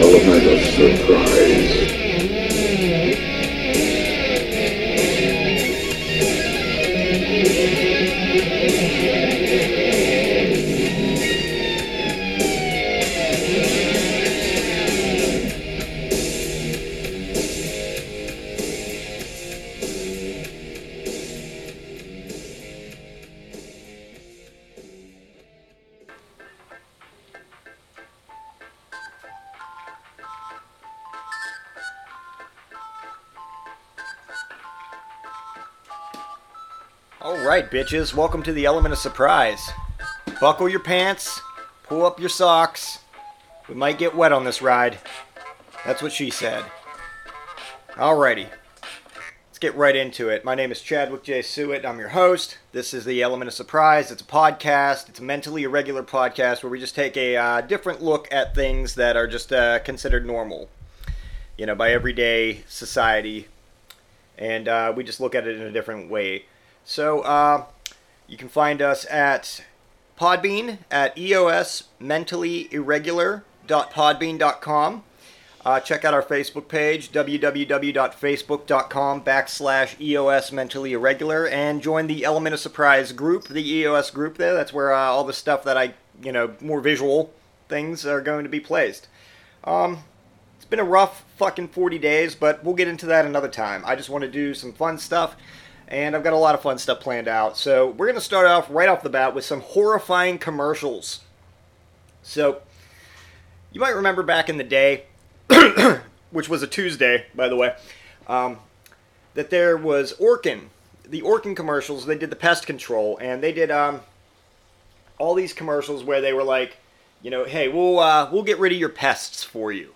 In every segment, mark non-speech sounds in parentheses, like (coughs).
Element of surprise. Bitches, welcome to the element of surprise. Buckle your pants, pull up your socks. We might get wet on this ride. That's what she said. Alrighty. Let's get right into it. My name is Chadwick J. Sewitt. I'm your host. This is the Element of Surprise. It's a podcast. It's a mentally irregular podcast where we just take a uh, different look at things that are just uh, considered normal, you know, by everyday society. And uh, we just look at it in a different way. So uh, you can find us at Podbean at eosmentallyirregular.podbean.com. Uh, check out our Facebook page, www.facebook.com backslash EOS Mentally Irregular, and join the Element of Surprise group, the EOS group there. That's where uh, all the stuff that I, you know, more visual things are going to be placed. Um, it's been a rough fucking 40 days, but we'll get into that another time. I just want to do some fun stuff and I've got a lot of fun stuff planned out. So we're going to start off right off the bat with some horrifying commercials. So you might remember back in the day, (coughs) which was a Tuesday, by the way, um, that there was Orkin, the Orkin commercials. They did the pest control, and they did um, all these commercials where they were like, you know, hey, we'll uh, we'll get rid of your pests for you.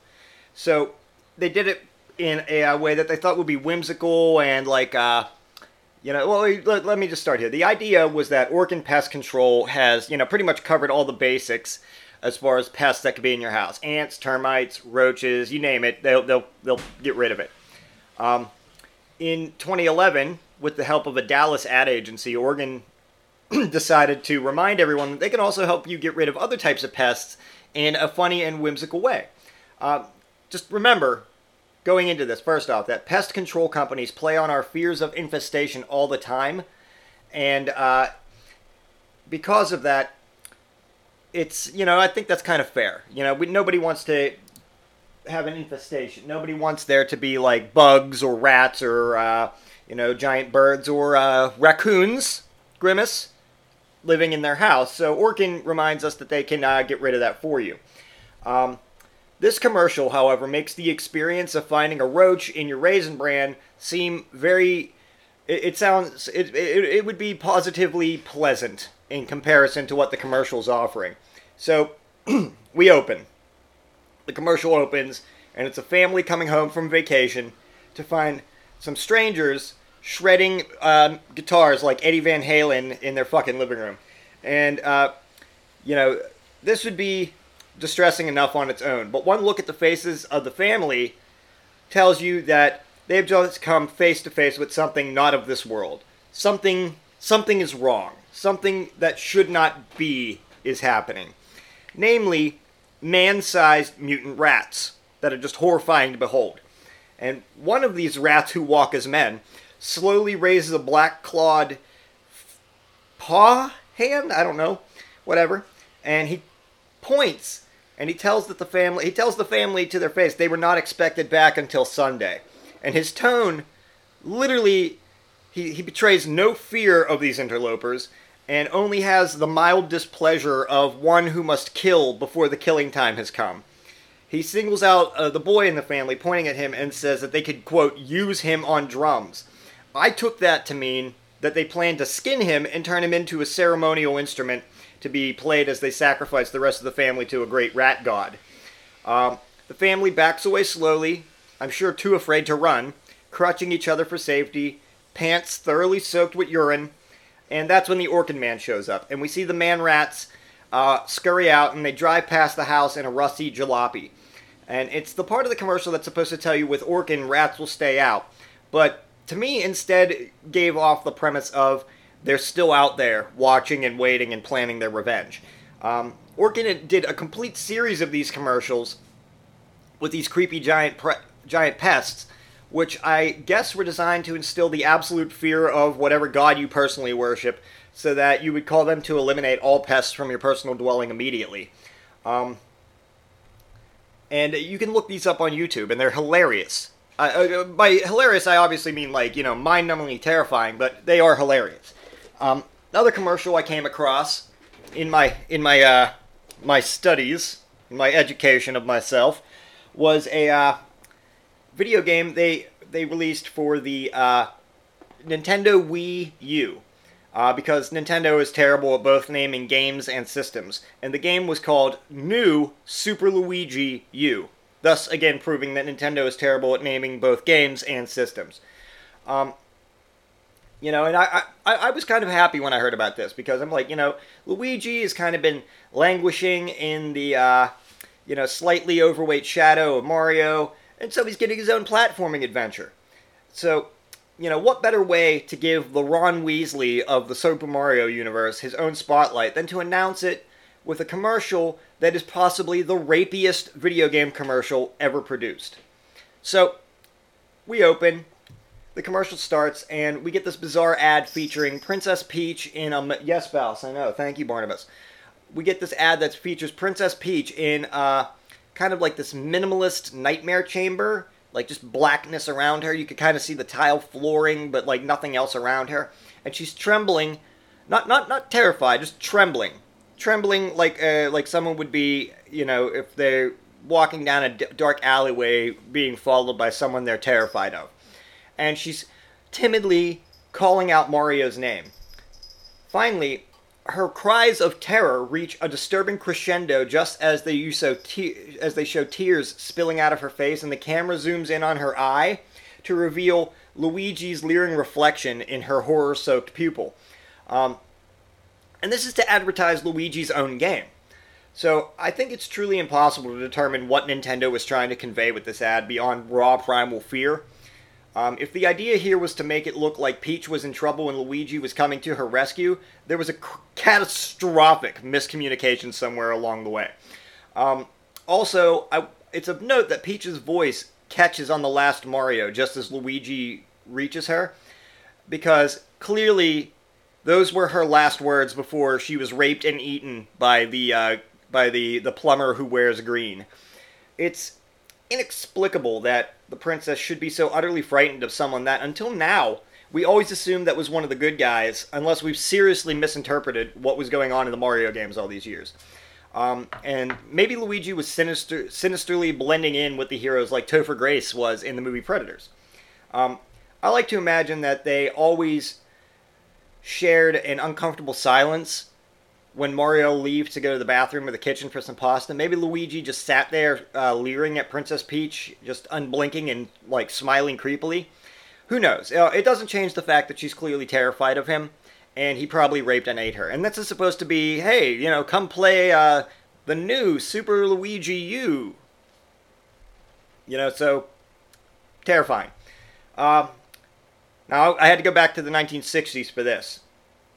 So they did it in a, way that they thought would be whimsical and like. Uh, you know, well, let, let me just start here. The idea was that Orkin Pest Control has, you know, pretty much covered all the basics as far as pests that could be in your house: ants, termites, roaches, you name it. They'll they'll they'll get rid of it. Um, in 2011, with the help of a Dallas ad agency, Orkin (clears throat) decided to remind everyone that they can also help you get rid of other types of pests in a funny and whimsical way. Uh, just remember, going into this, first off, that pest control companies play on our fears of infestation all the time. And uh, because of that, it's, you know, I think that's kind of fair. You know, we, nobody wants to have an infestation. Nobody wants there to be like bugs or rats or, uh, you know, giant birds or uh, raccoons, Grimace, living in their house. So Orkin reminds us that they can uh, get rid of that for you. Um, this commercial, however, makes the experience of finding a roach in your raisin bran seem very. It, it sounds. It, it, it would be positively pleasant in comparison to what the commercial's offering. So, (clears throat) we open. The commercial opens, and it's a family coming home from vacation to find some strangers shredding um, guitars like Eddie Van Halen in their fucking living room. And, uh, you know, this would be distressing enough on its own. But one look at the faces of the family tells you that they've just come face to face with something not of this world. Something something is wrong. Something that should not be is happening. Namely, man-sized mutant rats that are just horrifying to behold. And one of these rats who walk as men slowly raises a black clawed paw hand, I don't know, whatever, and he points and he tells that the family he tells the family to their face they were not expected back until Sunday. And his tone literally he, he betrays no fear of these interlopers and only has the mild displeasure of one who must kill before the killing time has come. He singles out uh, the boy in the family, pointing at him, and says that they could, quote, use him on drums. I took that to mean that they planned to skin him and turn him into a ceremonial instrument to be played as they sacrifice the rest of the family to a great rat god. Um, the family backs away slowly, I'm sure too afraid to run, crutching each other for safety, pants thoroughly soaked with urine, and that's when the Orkin Man shows up. And we see the man rats uh, scurry out and they drive past the house in a rusty jalopy. And it's the part of the commercial that's supposed to tell you with Orkin, rats will stay out. But to me, instead, gave off the premise of they're still out there watching and waiting and planning their revenge. Um, Orkin did a complete series of these commercials with these creepy giant pre- giant pests, which I guess were designed to instill the absolute fear of whatever god you personally worship, so that you would call them to eliminate all pests from your personal dwelling immediately. Um, and you can look these up on YouTube, and they're hilarious. Uh, by hilarious, I obviously mean like you know mind-numbingly terrifying, but they are hilarious. Um, another commercial I came across in my in my uh, my studies, my education of myself, was a uh, video game they they released for the uh, Nintendo Wii U. Uh, because Nintendo is terrible at both naming games and systems, and the game was called New Super Luigi U. Thus, again, proving that Nintendo is terrible at naming both games and systems. Um, you know, and I, I, I was kind of happy when I heard about this because I'm like, you know, Luigi has kind of been languishing in the, uh, you know, slightly overweight shadow of Mario, and so he's getting his own platforming adventure. So, you know, what better way to give the Ron Weasley of the Super Mario universe his own spotlight than to announce it with a commercial that is possibly the rapiest video game commercial ever produced. So, we open, the commercial starts, and we get this bizarre ad featuring Princess Peach in a. Yes, Bouse, I know. Thank you, Barnabas. We get this ad that features Princess Peach in uh, kind of like this minimalist nightmare chamber, like just blackness around her. You could kind of see the tile flooring, but like nothing else around her. And she's trembling, not not not terrified, just trembling trembling like uh, like someone would be, you know, if they're walking down a d- dark alleyway being followed by someone they're terrified of. And she's timidly calling out Mario's name. Finally, her cries of terror reach a disturbing crescendo just as they te- as they show tears spilling out of her face and the camera zooms in on her eye to reveal Luigi's leering reflection in her horror-soaked pupil. Um, and this is to advertise Luigi's own game. So I think it's truly impossible to determine what Nintendo was trying to convey with this ad beyond raw primal fear. Um, if the idea here was to make it look like Peach was in trouble and Luigi was coming to her rescue, there was a c- catastrophic miscommunication somewhere along the way. Um, also, I, it's of note that Peach's voice catches on the last Mario just as Luigi reaches her, because clearly those were her last words before she was raped and eaten by the uh, by the the plumber who wears green. It's inexplicable that the princess should be so utterly frightened of someone that until now we always assumed that was one of the good guys, unless we've seriously misinterpreted what was going on in the Mario games all these years. Um, and maybe Luigi was sinister, sinisterly blending in with the heroes like Topher Grace was in the movie Predators. Um, I like to imagine that they always shared an uncomfortable silence when Mario leaves to go to the bathroom or the kitchen for some pasta. Maybe Luigi just sat there uh, leering at Princess Peach, just unblinking and like smiling creepily. Who knows? Uh, it doesn't change the fact that she's clearly terrified of him, and he probably raped and ate her. And this is supposed to be, hey, you know, come play uh, the new Super Luigi U. You know, so terrifying. Uh, now, I had to go back to the 1960s for this.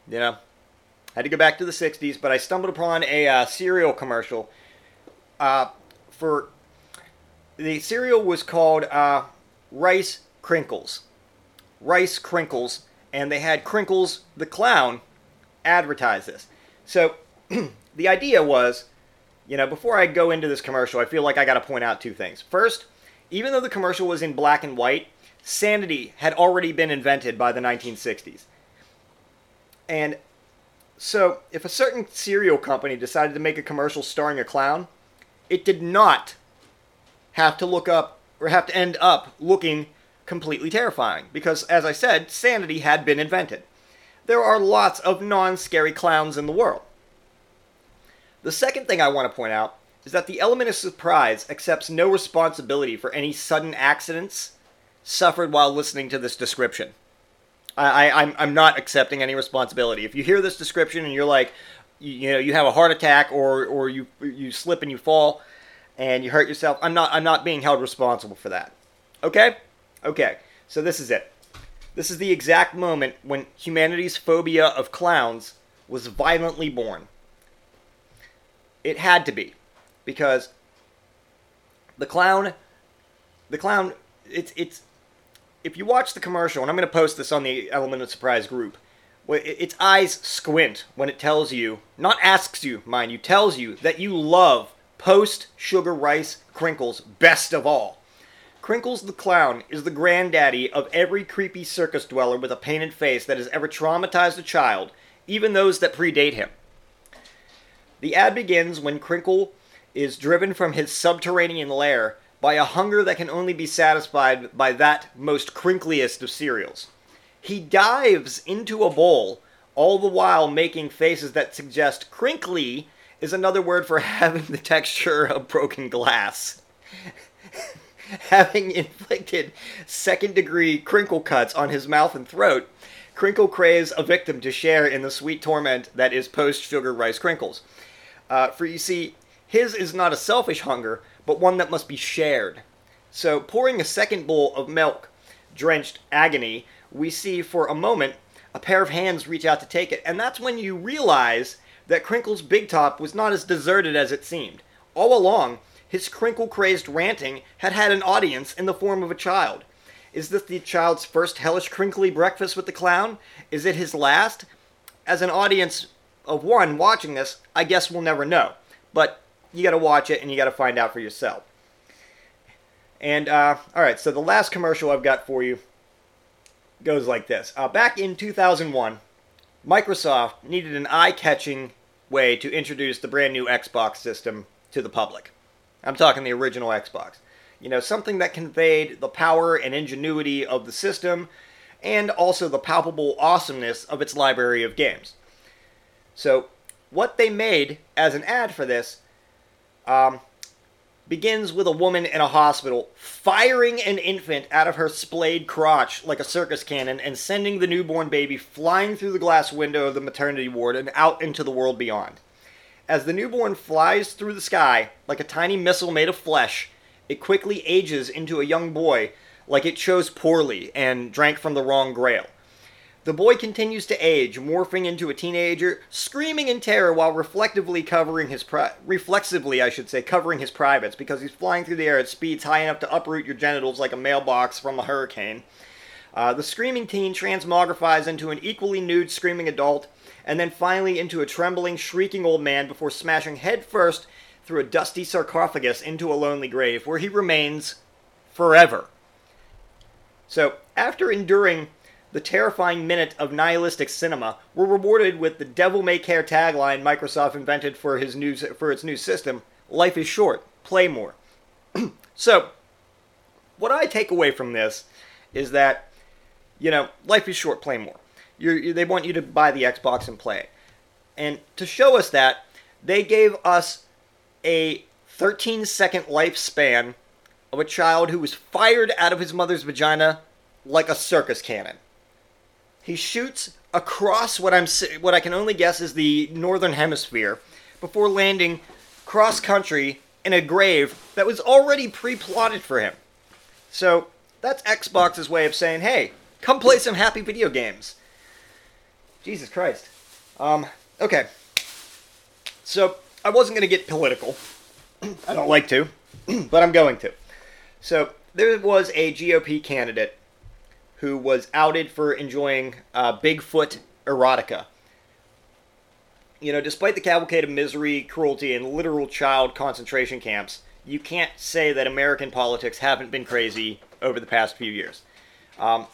You know, I had to go back to the 60s, but I stumbled upon a uh, cereal commercial. Uh, for the cereal was called uh, Rice Krinkles. Rice Krinkles, and they had Krinkles the clown advertise this. So (clears throat) the idea was, you know, before I go into this commercial, I feel like I got to point out two things. First, even though the commercial was in black and white, sanity had already been invented by the 1960s. And so, if a certain cereal company decided to make a commercial starring a clown, it did not have to look up or have to end up looking completely terrifying because, as I said, sanity had been invented. there are lots of non scary clowns in the world. The second thing I want to point out is that the element of surprise accepts no responsibility for any sudden accidents suffered while listening to this description. I, I, I'm, I'm not accepting any responsibility. If you hear this description and you're like, you, you know, you have a heart attack or, or you, you slip and you fall and you hurt yourself, I'm not, I'm not being held responsible for that. Okay? Okay, so this is it. This is the exact moment when humanity's phobia of clowns was violently born. It had to be, because the clown, the clown, it's it's. If you watch the commercial, and I'm going to post this on the Element of Surprise group, its eyes squint when it tells you, not asks you, mind you, tells you that you love post sugar rice krinkles best of all. Krinkles the Clown is the granddaddy of every creepy circus dweller with a painted face that has ever traumatized a child, even those that predate him. The ad begins when Krinkle is driven from his subterranean lair by a hunger that can only be satisfied by that most crinkliest of cereals. He dives into a bowl, all the while making faces that suggest crinkly is another word for (laughs) having the texture of broken glass. (laughs) Having inflicted second degree crinkle cuts on his mouth and throat, Krinkle craves a victim to share in the sweet torment that is post sugar rice krinkles. Uh, for you see, his is not a selfish hunger, but one that must be shared. So, pouring a second bowl of milk drenched agony, we see for a moment a pair of hands reach out to take it, and that's when you realize that Krinkle's big top was not as deserted as it seemed. All along, his crinkle crazed ranting had had an audience in the form of a child. Is this the child's first hellish crinkly breakfast with the clown? Is it his last? As an audience of one watching this, I guess we'll never know. But you gotta watch it and you gotta find out for yourself. And, uh, alright, so the last commercial I've got for you goes like this. Uh, back in 2001, Microsoft needed an eye catching way to introduce the brand new Xbox system to the public. I'm talking the original Xbox. You know, something that conveyed the power and ingenuity of the system and also the palpable awesomeness of its library of games. So, what they made as an ad for this um, begins with a woman in a hospital firing an infant out of her splayed crotch like a circus cannon and sending the newborn baby flying through the glass window of the maternity ward and out into the world beyond. As the newborn flies through the sky like a tiny missile made of flesh, it quickly ages into a young boy like it chose poorly and drank from the wrong grail. The boy continues to age, morphing into a teenager, screaming in terror while reflectively covering his pri- reflexively, I should say, covering his privates because he's flying through the air at speeds high enough to uproot your genitals like a mailbox from a hurricane. Uh, the screaming teen transmogrifies into an equally nude screaming adult, and then finally into a trembling, shrieking old man before smashing headfirst through a dusty sarcophagus into a lonely grave, where he remains forever. So, after enduring the terrifying minute of nihilistic cinema, we're rewarded with the devil may care tagline Microsoft invented for his new for its new system: "Life is short, play more." (clears throat) so, what I take away from this is that you know, life is short, play more. You they want you to buy the Xbox and play it. And to show us that, they gave us a 13 second lifespan of a child who was fired out of his mother's vagina like a circus cannon. He shoots across what I'm what I can only guess is the northern hemisphere before landing cross country in a grave that was already pre-plotted for him. So that's Xbox's way of saying, "Hey, come play some happy video games." Jesus Christ. Um, okay. So I wasn't going to get political. (clears throat) I don't like to, (clears throat) but I'm going to. So there was a GOP candidate who was outed for enjoying uh, Bigfoot erotica. You know, despite the cavalcade of misery, cruelty, and literal child concentration camps, you can't say that American politics haven't been crazy over the past few years. Um,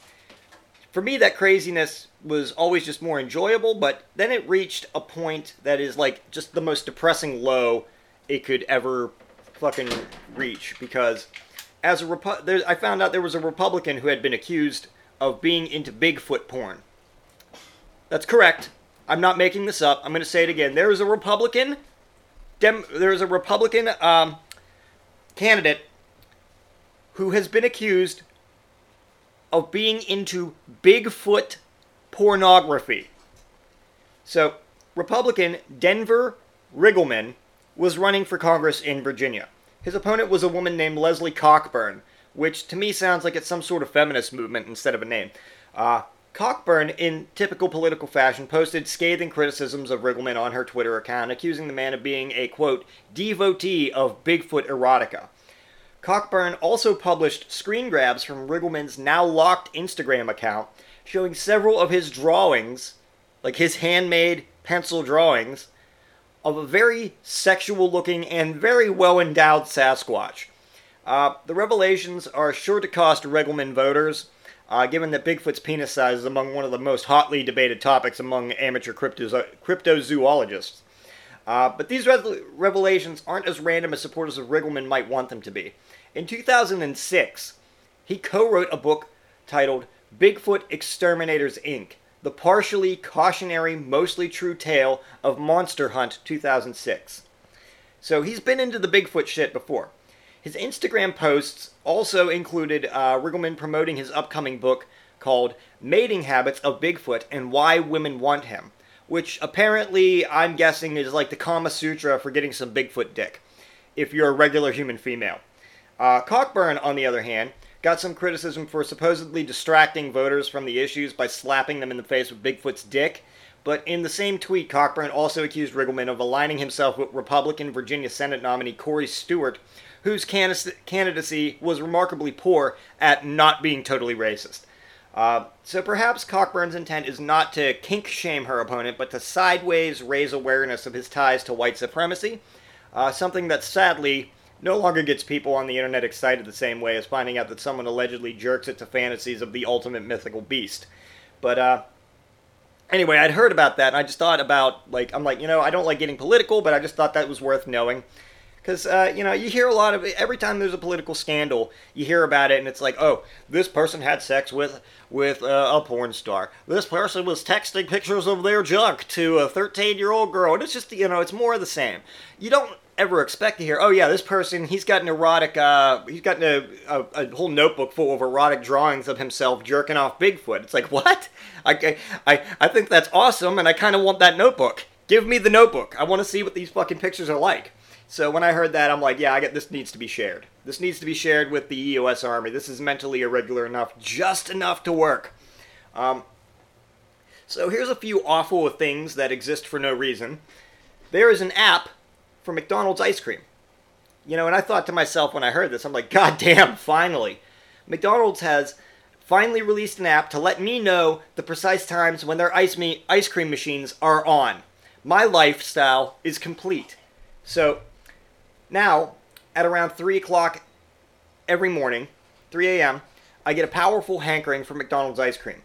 for me, that craziness was always just more enjoyable, but then it reached a point that is like just the most depressing low it could ever fucking reach. Because as a Repu- there, I found out there was a Republican who had been accused of being into Bigfoot porn. That's correct. I'm not making this up. I'm going to say it again. There is a Republican, Dem- there is a Republican um, candidate who has been accused of being into Bigfoot pornography. So, Republican Denver Riggleman was running for Congress in Virginia. His opponent was a woman named Leslie Cockburn, which to me sounds like it's some sort of feminist movement instead of a name. Uh, Cockburn, in typical political fashion, posted scathing criticisms of Riggleman on her Twitter account, accusing the man of being a, quote, devotee of Bigfoot erotica. Cockburn also published screen grabs from Riggleman's now locked Instagram account showing several of his drawings, like his handmade pencil drawings, of a very sexual looking and very well endowed Sasquatch. Uh, the revelations are sure to cost Riggleman voters, uh, given that Bigfoot's penis size is among one of the most hotly debated topics among amateur cryptozo- cryptozoologists. Uh, but these re- revelations aren't as random as supporters of Riggleman might want them to be. In 2006, he co wrote a book titled Bigfoot Exterminators Inc., the partially cautionary, mostly true tale of Monster Hunt 2006. So he's been into the Bigfoot shit before. His Instagram posts also included uh, Riggleman promoting his upcoming book called Mating Habits of Bigfoot and Why Women Want Him, which apparently I'm guessing is like the Kama Sutra for getting some Bigfoot dick, if you're a regular human female. Uh, Cockburn, on the other hand, got some criticism for supposedly distracting voters from the issues by slapping them in the face with Bigfoot's dick. But in the same tweet, Cockburn also accused Riggleman of aligning himself with Republican Virginia Senate nominee Corey Stewart, whose candidacy was remarkably poor at not being totally racist. Uh, so perhaps Cockburn's intent is not to kink shame her opponent, but to sideways raise awareness of his ties to white supremacy, uh, something that sadly no longer gets people on the internet excited the same way as finding out that someone allegedly jerks it to fantasies of the ultimate mythical beast. But uh, anyway, I'd heard about that, and I just thought about like I'm like you know I don't like getting political, but I just thought that was worth knowing. Because, uh, you know, you hear a lot of every time there's a political scandal, you hear about it, and it's like, oh, this person had sex with with uh, a porn star. This person was texting pictures of their junk to a 13 year old girl. And it's just, you know, it's more of the same. You don't ever expect to hear, oh, yeah, this person, he's got an erotic, uh, he's got a, a, a, whole notebook full of erotic drawings of himself jerking off Bigfoot. It's like, what? I, I, I think that's awesome, and I kind of want that notebook. Give me the notebook. I want to see what these fucking pictures are like. So when I heard that, I'm like, yeah, I get this needs to be shared. This needs to be shared with the EOS Army. This is mentally irregular enough, just enough to work. Um, so here's a few awful things that exist for no reason. There is an app for McDonald's ice cream. You know, and I thought to myself when I heard this, I'm like, God damn, finally. McDonald's has finally released an app to let me know the precise times when their ice, me- ice cream machines are on. My lifestyle is complete. So now, at around 3 o'clock every morning, 3 a.m., I get a powerful hankering for McDonald's ice cream.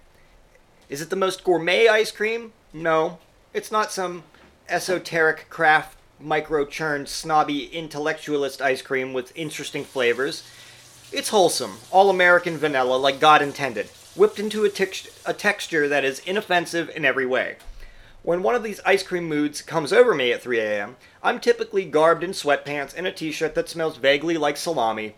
Is it the most gourmet ice cream? No. It's not some esoteric craft micro churned snobby intellectualist ice cream with interesting flavors. It's wholesome, all American vanilla like God intended, whipped into a, tex- a texture that is inoffensive in every way. When one of these ice cream moods comes over me at 3 a.m., I'm typically garbed in sweatpants and a t shirt that smells vaguely like salami.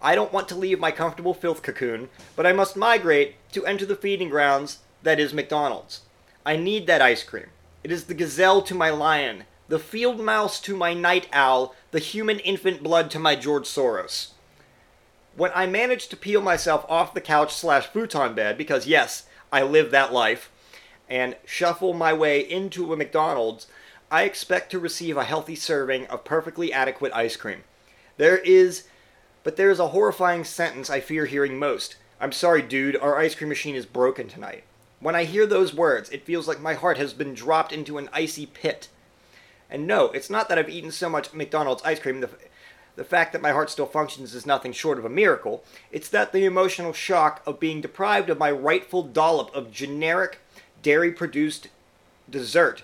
I don't want to leave my comfortable filth cocoon, but I must migrate to enter the feeding grounds that is McDonald's. I need that ice cream. It is the gazelle to my lion, the field mouse to my night owl, the human infant blood to my George Soros. When I manage to peel myself off the couch slash futon bed, because yes, I live that life, and shuffle my way into a McDonald's, I expect to receive a healthy serving of perfectly adequate ice cream. There is, but there is a horrifying sentence I fear hearing most. I'm sorry, dude, our ice cream machine is broken tonight. When I hear those words, it feels like my heart has been dropped into an icy pit. And no, it's not that I've eaten so much McDonald's ice cream. The, the fact that my heart still functions is nothing short of a miracle. It's that the emotional shock of being deprived of my rightful dollop of generic dairy produced dessert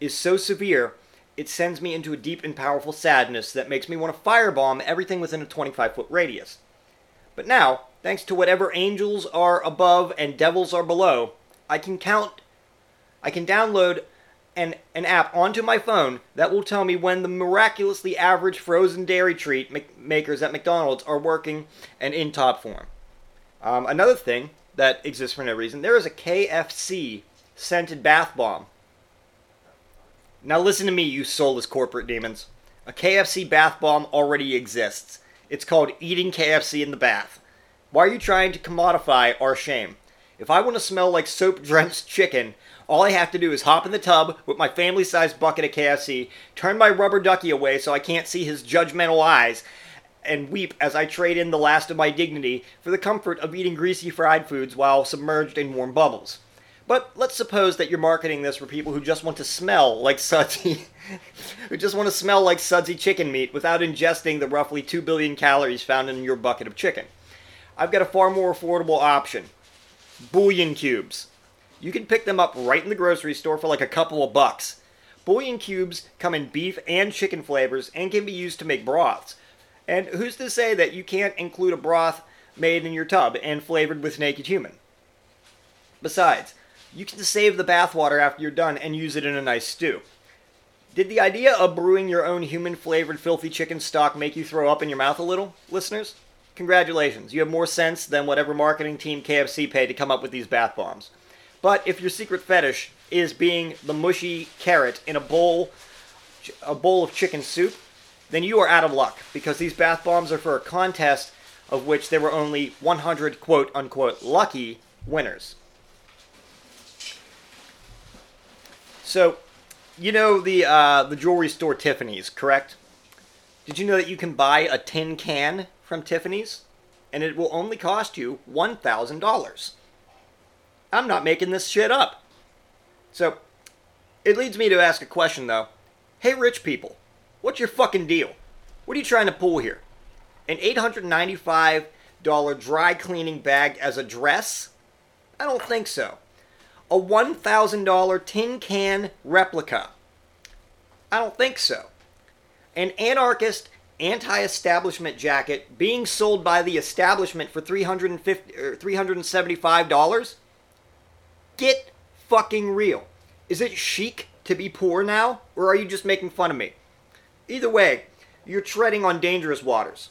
is so severe it sends me into a deep and powerful sadness that makes me want to firebomb everything within a 25 foot radius. But now, thanks to whatever angels are above and devils are below, I can count I can download an, an app onto my phone that will tell me when the miraculously average frozen dairy treat make- makers at McDonald's are working and in top form. Um, another thing that exists for no reason there is a KFC scented bath bomb. Now listen to me, you soulless corporate demons. A KFC bath bomb already exists. It's called eating KFC in the bath. Why are you trying to commodify our shame? If I want to smell like soap drenched chicken, all I have to do is hop in the tub with my family sized bucket of KFC, turn my rubber ducky away so I can't see his judgmental eyes, and weep as I trade in the last of my dignity for the comfort of eating greasy fried foods while submerged in warm bubbles. But let's suppose that you're marketing this for people who just want to smell like sudsy, (laughs) who just want to smell like sudsy chicken meat without ingesting the roughly 2 billion calories found in your bucket of chicken. I've got a far more affordable option bouillon cubes. You can pick them up right in the grocery store for like a couple of bucks. Bouillon cubes come in beef and chicken flavors and can be used to make broths. And who's to say that you can't include a broth made in your tub and flavored with naked human? Besides, you can save the bathwater after you're done and use it in a nice stew. Did the idea of brewing your own human flavored filthy chicken stock make you throw up in your mouth a little, listeners? Congratulations, you have more sense than whatever marketing team KFC paid to come up with these bath bombs. But if your secret fetish is being the mushy carrot in a bowl a bowl of chicken soup, then you are out of luck because these bath bombs are for a contest of which there were only 100 quote unquote lucky winners. So, you know the uh, the jewelry store Tiffany's, correct? Did you know that you can buy a tin can from Tiffany's and it will only cost you $1,000? I'm not making this shit up. So, it leads me to ask a question though. Hey, rich people, what's your fucking deal? What are you trying to pull here? An $895 dry cleaning bag as a dress? I don't think so. A $1,000 tin can replica? I don't think so. An anarchist anti establishment jacket being sold by the establishment for $350, er, $375? Get fucking real. Is it chic to be poor now, or are you just making fun of me? Either way, you're treading on dangerous waters.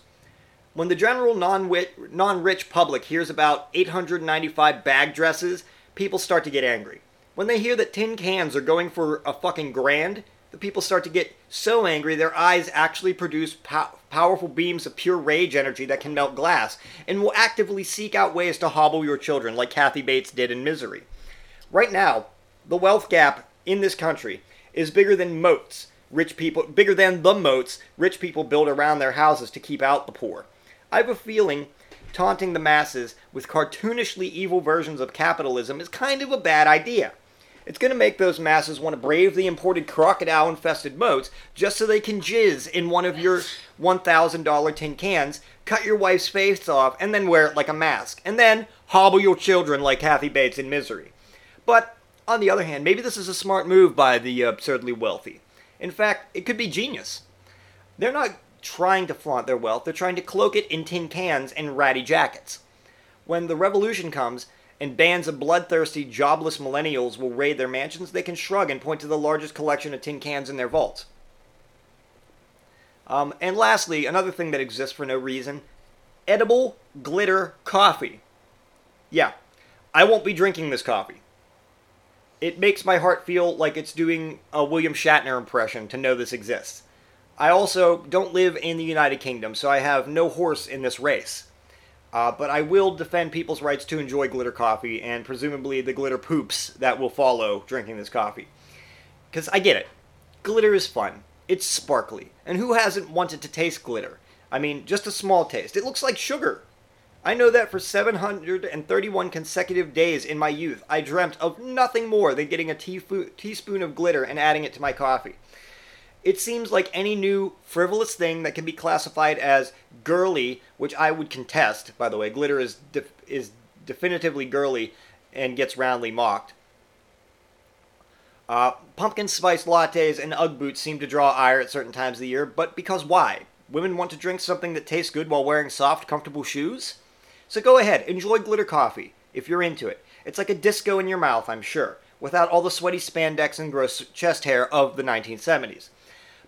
When the general non-rich public hears about 895 bag dresses, people start to get angry. When they hear that tin cans are going for a fucking grand, the people start to get so angry their eyes actually produce pow- powerful beams of pure rage energy that can melt glass, and will actively seek out ways to hobble your children like Kathy Bates did in Misery. Right now, the wealth gap in this country is bigger than moats rich people bigger than the moats rich people build around their houses to keep out the poor. I have a feeling taunting the masses with cartoonishly evil versions of capitalism is kind of a bad idea. It's going to make those masses want to brave the imported crocodile infested moats just so they can jizz in one of your $1,000 tin cans, cut your wife's face off, and then wear it like a mask, and then hobble your children like Kathy Bates in Misery. But on the other hand, maybe this is a smart move by the absurdly wealthy. In fact, it could be genius. They're not trying to flaunt their wealth, they're trying to cloak it in tin cans and ratty jackets. When the revolution comes and bands of bloodthirsty, jobless millennials will raid their mansions, they can shrug and point to the largest collection of tin cans in their vaults. Um, and lastly, another thing that exists for no reason edible glitter coffee. Yeah, I won't be drinking this coffee. It makes my heart feel like it's doing a William Shatner impression to know this exists. I also don't live in the United Kingdom, so I have no horse in this race. Uh, but I will defend people's rights to enjoy glitter coffee and presumably the glitter poops that will follow drinking this coffee. Because I get it. Glitter is fun. It's sparkly. And who hasn't wanted to taste glitter? I mean, just a small taste. It looks like sugar. I know that for 731 consecutive days in my youth, I dreamt of nothing more than getting a teaspoon of glitter and adding it to my coffee. It seems like any new frivolous thing that can be classified as girly, which I would contest. By the way, glitter is is definitively girly and gets roundly mocked. Uh, pumpkin spice lattes and UGG boots seem to draw ire at certain times of the year, but because why? Women want to drink something that tastes good while wearing soft, comfortable shoes? So go ahead, enjoy glitter coffee if you're into it. It's like a disco in your mouth, I'm sure without all the sweaty spandex and gross chest hair of the 1970s.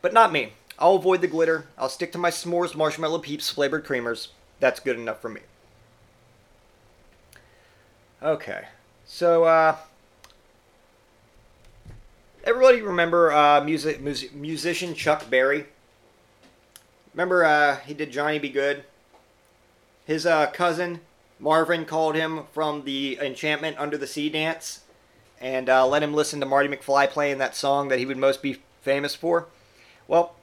But not me. I'll avoid the glitter. I'll stick to my s'mores marshmallow peeps flavored creamers. That's good enough for me. Okay. So, uh, everybody remember uh, music, music musician Chuck Berry? Remember uh, he did Johnny B. Goode? His uh, cousin Marvin called him from the Enchantment Under the Sea dance and uh, let him listen to Marty McFly playing that song that he would most be famous for. Well,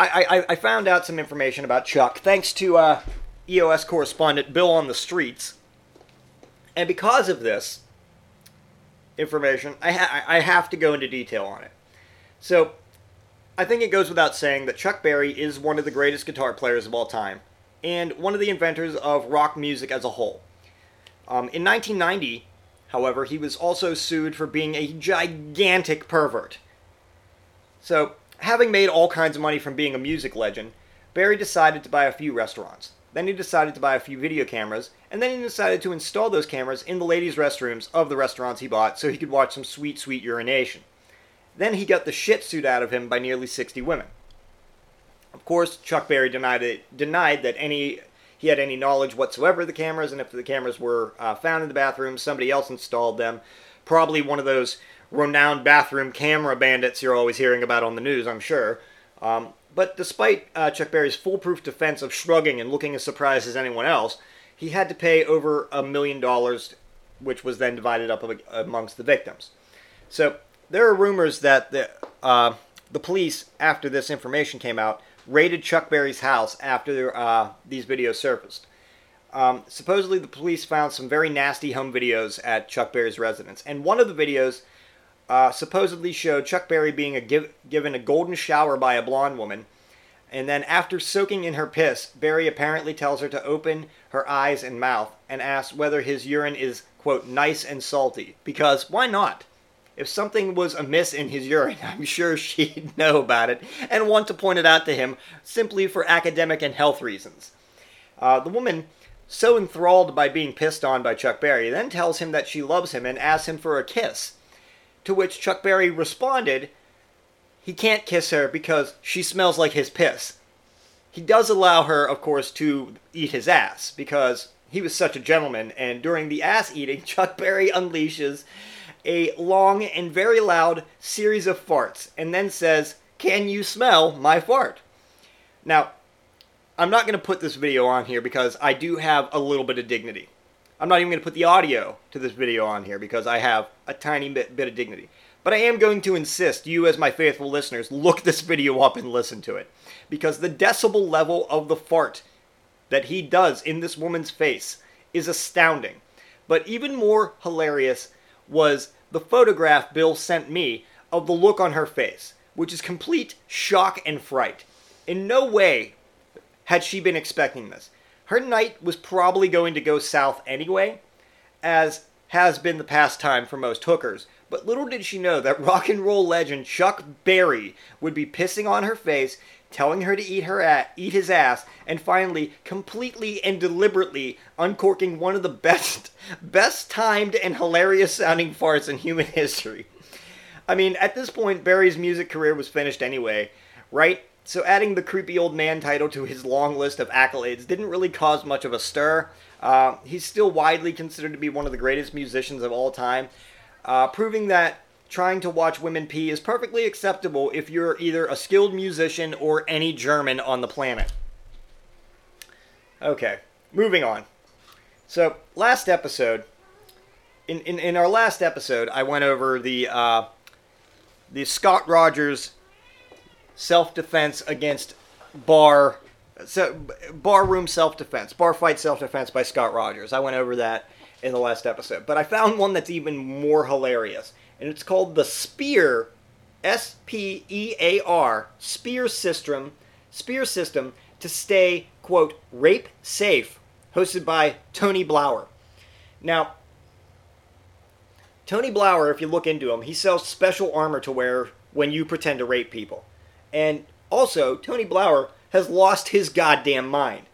I, I, I found out some information about Chuck thanks to uh, EOS correspondent Bill on the Streets. And because of this information, I, ha- I have to go into detail on it. So, I think it goes without saying that Chuck Berry is one of the greatest guitar players of all time, and one of the inventors of rock music as a whole. Um, in 1990, however, he was also sued for being a gigantic pervert. So, having made all kinds of money from being a music legend, Berry decided to buy a few restaurants. Then he decided to buy a few video cameras, and then he decided to install those cameras in the ladies' restrooms of the restaurants he bought so he could watch some sweet, sweet urination. Then he got the shit suit out of him by nearly 60 women. Of course, Chuck Berry denied it, denied that any he had any knowledge whatsoever of the cameras, and if the cameras were uh, found in the bathroom, somebody else installed them. Probably one of those renowned bathroom camera bandits you're always hearing about on the news, I'm sure. Um, but despite uh, Chuck Berry's foolproof defense of shrugging and looking as surprised as anyone else, he had to pay over a million dollars, which was then divided up amongst the victims. So there are rumors that the uh, the police, after this information came out, raided Chuck Berry's house after uh, these videos surfaced. Um, supposedly, the police found some very nasty home videos at Chuck Berry's residence, and one of the videos uh, supposedly showed Chuck Berry being a give, given a golden shower by a blonde woman. And then, after soaking in her piss, Berry apparently tells her to open her eyes and mouth and asks whether his urine is, quote, nice and salty. Because why not? If something was amiss in his urine, (laughs) I'm sure she'd (laughs) know about it and want to point it out to him simply for academic and health reasons. Uh, the woman, so enthralled by being pissed on by Chuck Berry, then tells him that she loves him and asks him for a kiss. To which Chuck Berry responded, he can't kiss her because she smells like his piss. He does allow her, of course, to eat his ass because he was such a gentleman, and during the ass eating, (laughs) Chuck Berry unleashes a long and very loud series of farts and then says, Can you smell my fart? Now, I'm not going to put this video on here because I do have a little bit of dignity. I'm not even going to put the audio to this video on here because I have a tiny bit, bit of dignity. But I am going to insist you, as my faithful listeners, look this video up and listen to it. Because the decibel level of the fart that he does in this woman's face is astounding. But even more hilarious was the photograph Bill sent me of the look on her face, which is complete shock and fright. In no way had she been expecting this. Her night was probably going to go south anyway, as has been the pastime for most hookers. But little did she know that rock and roll legend Chuck Berry would be pissing on her face, telling her to eat her at, eat his ass, and finally, completely and deliberately uncorking one of the best, (laughs) best timed and hilarious sounding farts in human (laughs) history. I mean, at this point, Berry's music career was finished anyway, right? So adding the creepy old man title to his long list of accolades didn't really cause much of a stir. Uh, he's still widely considered to be one of the greatest musicians of all time, uh, proving that trying to watch women pee is perfectly acceptable if you're either a skilled musician or any German on the planet. Okay, moving on. So, last episode, in, in, in our last episode, I went over the uh, the Scott Rogers self defense against bar so bar room self defense, bar fight self defense by Scott Rogers. I went over that in the last episode, but I found one that's even more hilarious, and it's called the Spear, S P E A R, Spear System, Spear System to stay quote rape safe, hosted by Tony Blauer. Now, Tony Blauer, if you look into him, he sells special armor to wear when you pretend to rape people. And also, Tony Blauer has lost his goddamn mind.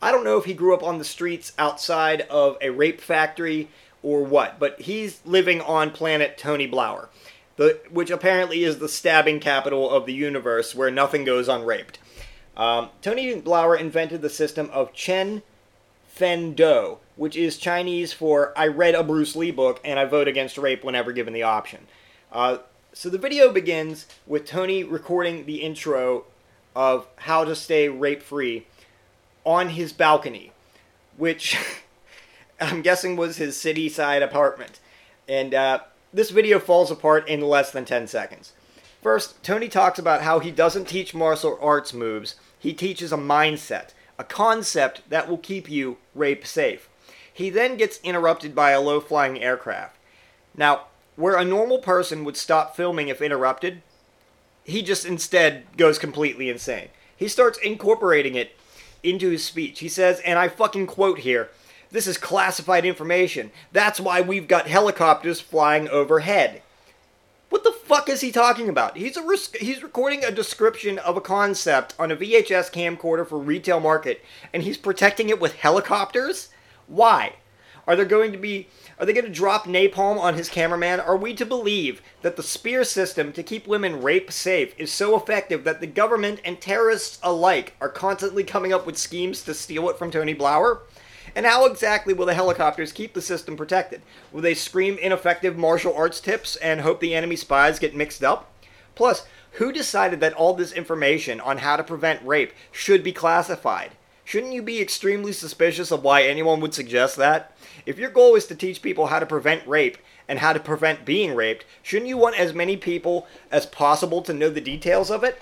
I don't know if he grew up on the streets outside of a rape factory or what, but he's living on planet Tony Blauer, the, which apparently is the stabbing capital of the universe where nothing goes unraped. Um, Tony Blauer invented the system of Chen Fen Do, which is Chinese for I read a Bruce Lee book and I vote against rape whenever given the option. Uh, so the video begins with Tony recording the intro of how to stay rape free on his balcony, which (laughs) I'm guessing was his city side apartment. And uh, this video falls apart in less than 10 seconds. First, Tony talks about how he doesn't teach martial arts moves, he teaches a mindset, a concept that will keep you rape safe. He then gets interrupted by a low flying aircraft. Now, where a normal person would stop filming if interrupted, he just instead goes completely insane. He starts incorporating it into his speech. He says, and I fucking quote here, this is classified information. That's why we've got helicopters flying overhead. What the fuck is he talking about? He's a he's recording a description of a concept on a VHS camcorder for retail market and he's protecting it with helicopters? Why? Are there going to be are they going to drop napalm on his cameraman? Are we to believe that the spear system to keep women rape safe is so effective that the government and terrorists alike are constantly coming up with schemes to steal it from Tony Blauer? And how exactly will the helicopters keep the system protected? Will they scream ineffective martial arts tips and hope the enemy spies get mixed up? Plus, who decided that all this information on how to prevent rape should be classified? Shouldn't you be extremely suspicious of why anyone would suggest that? If your goal is to teach people how to prevent rape and how to prevent being raped, shouldn't you want as many people as possible to know the details of it?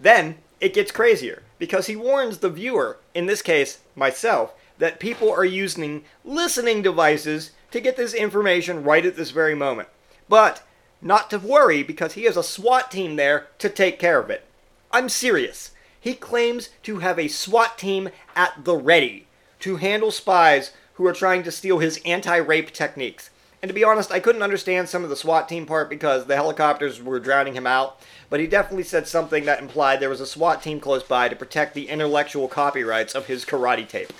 Then it gets crazier because he warns the viewer, in this case, myself, that people are using listening devices to get this information right at this very moment. But not to worry because he has a SWAT team there to take care of it. I'm serious. He claims to have a SWAT team at the ready to handle spies who are trying to steal his anti rape techniques. And to be honest, I couldn't understand some of the SWAT team part because the helicopters were drowning him out, but he definitely said something that implied there was a SWAT team close by to protect the intellectual copyrights of his karate tape.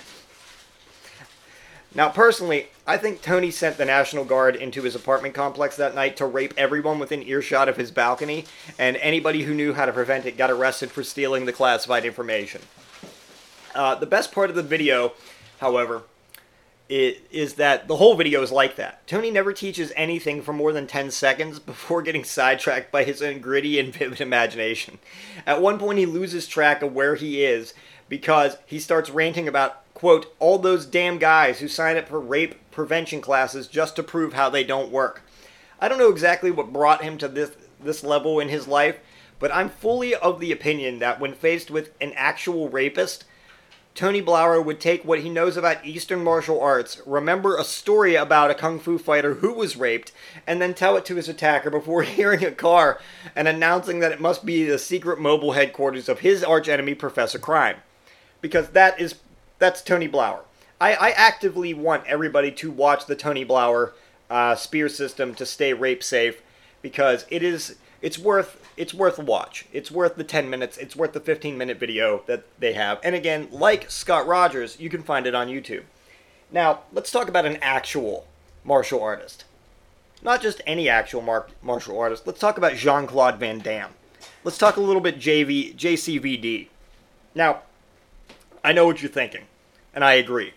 Now, personally, I think Tony sent the National Guard into his apartment complex that night to rape everyone within earshot of his balcony, and anybody who knew how to prevent it got arrested for stealing the classified information. Uh, the best part of the video, however, is that the whole video is like that. Tony never teaches anything for more than 10 seconds before getting sidetracked by his own gritty and vivid imagination. At one point, he loses track of where he is because he starts ranting about quote, all those damn guys who sign up for rape prevention classes just to prove how they don't work. I don't know exactly what brought him to this this level in his life, but I'm fully of the opinion that when faced with an actual rapist, Tony Blauer would take what he knows about Eastern martial arts, remember a story about a kung fu fighter who was raped, and then tell it to his attacker before (laughs) hearing a car and announcing that it must be the secret mobile headquarters of his archenemy, Professor Crime. Because that is that's Tony Blauer. I, I actively want everybody to watch the Tony Blauer uh, spear system to stay rape safe because it is it's worth it's worth a watch. It's worth the 10 minutes. It's worth the 15 minute video that they have. And again, like Scott Rogers, you can find it on YouTube. Now, let's talk about an actual martial artist. Not just any actual mar- martial artist. Let's talk about Jean Claude Van Damme. Let's talk a little bit JV, JCVD. Now, I know what you're thinking and I agree.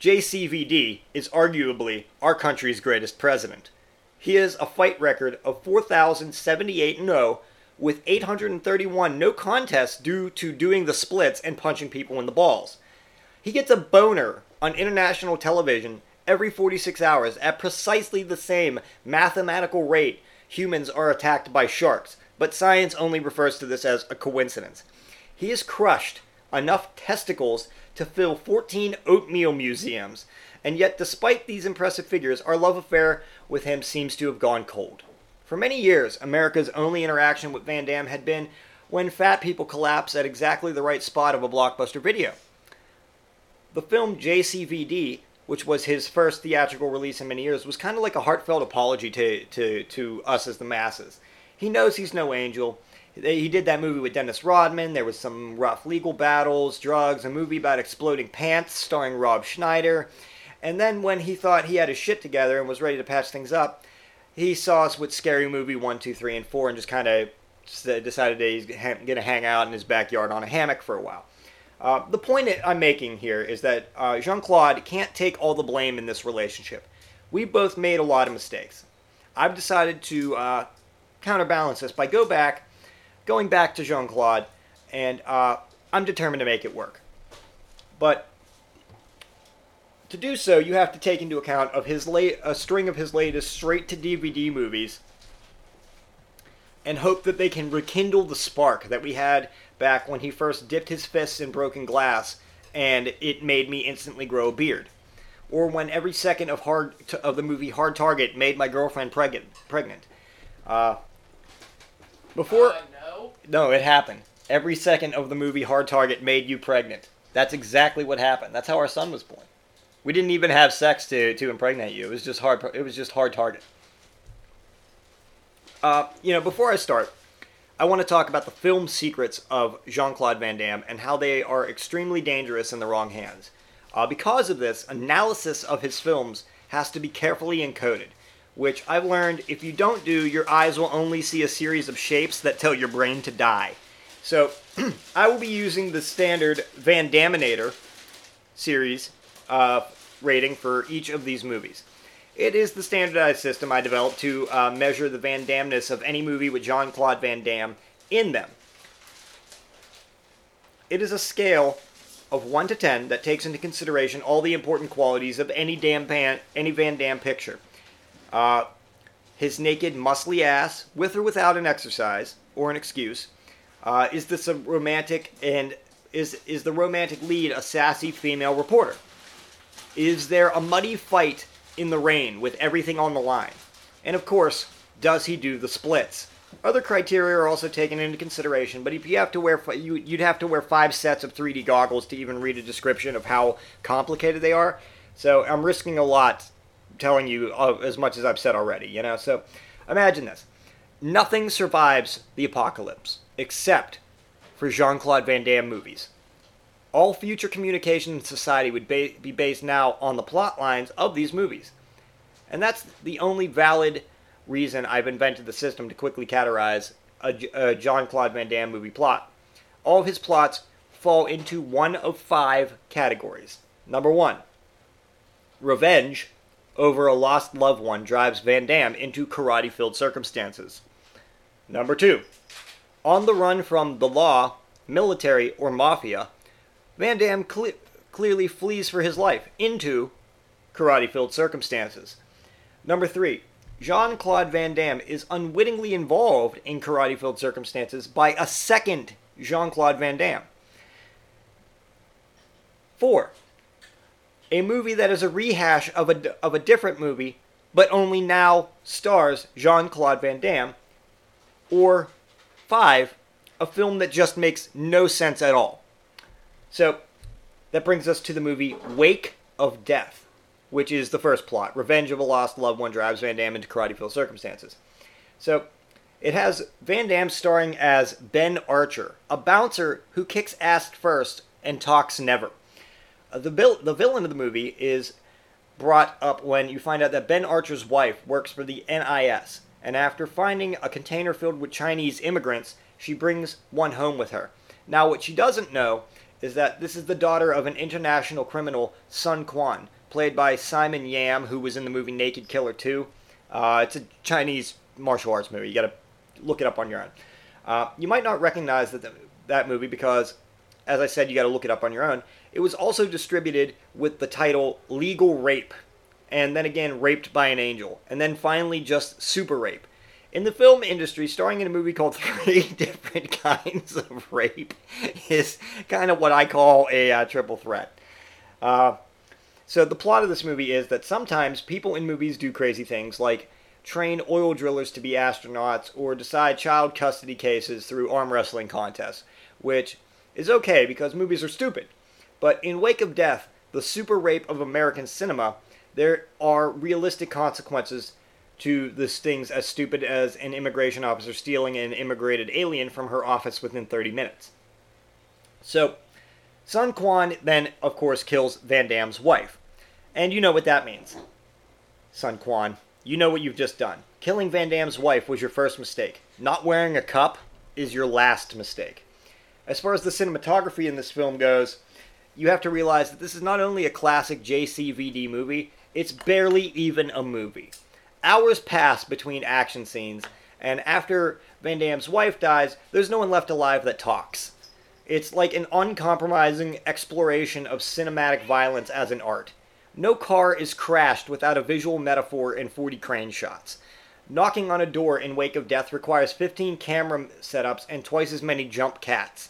JCVD is arguably our country's greatest president. He has a fight record of 4,078 0 with 831 no contests due to doing the splits and punching people in the balls. He gets a boner on international television every 46 hours at precisely the same mathematical rate humans are attacked by sharks, but science only refers to this as a coincidence. He is crushed enough testicles to fill 14 oatmeal museums, and yet, despite these impressive figures, our love affair with him seems to have gone cold. For many years, America's only interaction with Van Damme had been when fat people collapse at exactly the right spot of a blockbuster video. The film JCVD, which was his first theatrical release in many years, was kind of like a heartfelt apology to, to, to us as the masses. He knows he's no angel, he did that movie with Dennis Rodman. There was some rough legal battles, drugs, a movie about exploding pants starring Rob Schneider. And then when he thought he had his shit together and was ready to patch things up, he saw us with Scary Movie 1, 2, 3, and 4 and just kind of decided that he's going to hang out in his backyard on a hammock for a while. Uh, the point I'm making here is that uh, Jean Claude can't take all the blame in this relationship. We both made a lot of mistakes. I've decided to uh, counterbalance this by go back, going back to Jean Claude, and uh, I'm determined to make it work. But to do so, you have to take into account of his late a string of his latest straight to DVD movies, and hope that they can rekindle the spark that we had back when he first dipped his fists in broken glass, and it made me instantly grow a beard, or when every second of hard of the movie Hard Target made my girlfriend pregnant. Pregnant. Uh, before. Uh, no. No, it happened. Every second of the movie Hard Target made you pregnant. That's exactly what happened. That's how our son was born. We didn't even have sex to, to impregnate you. It was just hard. It was just hard target. Uh, you know, before I start, I want to talk about the film secrets of Jean Claude Van Damme and how they are extremely dangerous in the wrong hands. Uh, because of this, analysis of his films has to be carefully encoded, which I've learned if you don't do, your eyes will only see a series of shapes that tell your brain to die. So, (clears throat) I will be using the standard Van Daminator series uh, rating for each of these movies. It is the standardized system I developed to uh, measure the Van Damness of any movie with Jean Claude Van Damme in them. It is a scale of 1 to 10 that takes into consideration all the important qualities of any, Van, any Van Damme picture. Uh, his naked, muscly ass, with or without an exercise or an excuse. Uh, is this a romantic and is is the romantic lead a sassy female reporter? Is there a muddy fight in the rain with everything on the line? And of course, does he do the splits? Other criteria are also taken into consideration, but if you have to wear you, you'd have to wear five sets of 3D goggles to even read a description of how complicated they are. So I'm risking a lot telling you uh, as much as I've said already, you know. So imagine this. Nothing survives the apocalypse except for Jean-Claude Van Damme movies all future communication in society would ba- be based now on the plot lines of these movies. And that's the only valid reason I've invented the system to quickly categorize a, a Jean Claude Van Damme movie plot. All of his plots fall into one of five categories. Number one, revenge over a lost loved one drives Van Damme into karate filled circumstances. Number two, on the run from the law, military, or mafia, Van Damme cle- clearly flees for his life into karate filled circumstances. Number three, Jean Claude Van Damme is unwittingly involved in karate filled circumstances by a second Jean Claude Van Damme. Four, a movie that is a rehash of a, of a different movie, but only now stars Jean Claude Van Damme. Or five, a film that just makes no sense at all. So that brings us to the movie Wake of Death, which is the first plot. Revenge of a lost loved one drives Van Damme into karate filled circumstances. So it has Van Damme starring as Ben Archer, a bouncer who kicks ass first and talks never. The, vil- the villain of the movie is brought up when you find out that Ben Archer's wife works for the NIS, and after finding a container filled with Chinese immigrants, she brings one home with her. Now, what she doesn't know is that this is the daughter of an international criminal, Sun Quan, played by Simon Yam, who was in the movie Naked Killer 2. Uh, it's a Chinese martial arts movie. You got to look it up on your own. Uh, you might not recognize that the, that movie because, as I said, you got to look it up on your own. It was also distributed with the title Legal Rape, and then again Raped by an Angel, and then finally just Super Rape in the film industry, starring in a movie called (laughs) Three Different Kinds of Rape is kind of what I call a uh, triple threat. Uh, so, the plot of this movie is that sometimes people in movies do crazy things like train oil drillers to be astronauts or decide child custody cases through arm wrestling contests, which is okay because movies are stupid. But in Wake of Death, the super rape of American cinema, there are realistic consequences to the things as stupid as an immigration officer stealing an immigrated alien from her office within 30 minutes. So, Sun Quan then, of course, kills Van Damme's wife. And you know what that means. Sun Quan, you know what you've just done. Killing Van Damme's wife was your first mistake. Not wearing a cup is your last mistake. As far as the cinematography in this film goes, you have to realize that this is not only a classic JCVD movie, it's barely even a movie. Hours pass between action scenes, and after Van Damme's wife dies, there's no one left alive that talks. It's like an uncompromising exploration of cinematic violence as an art. No car is crashed without a visual metaphor in 40 crane shots. Knocking on a door in Wake of Death requires 15 camera setups and twice as many jump cats.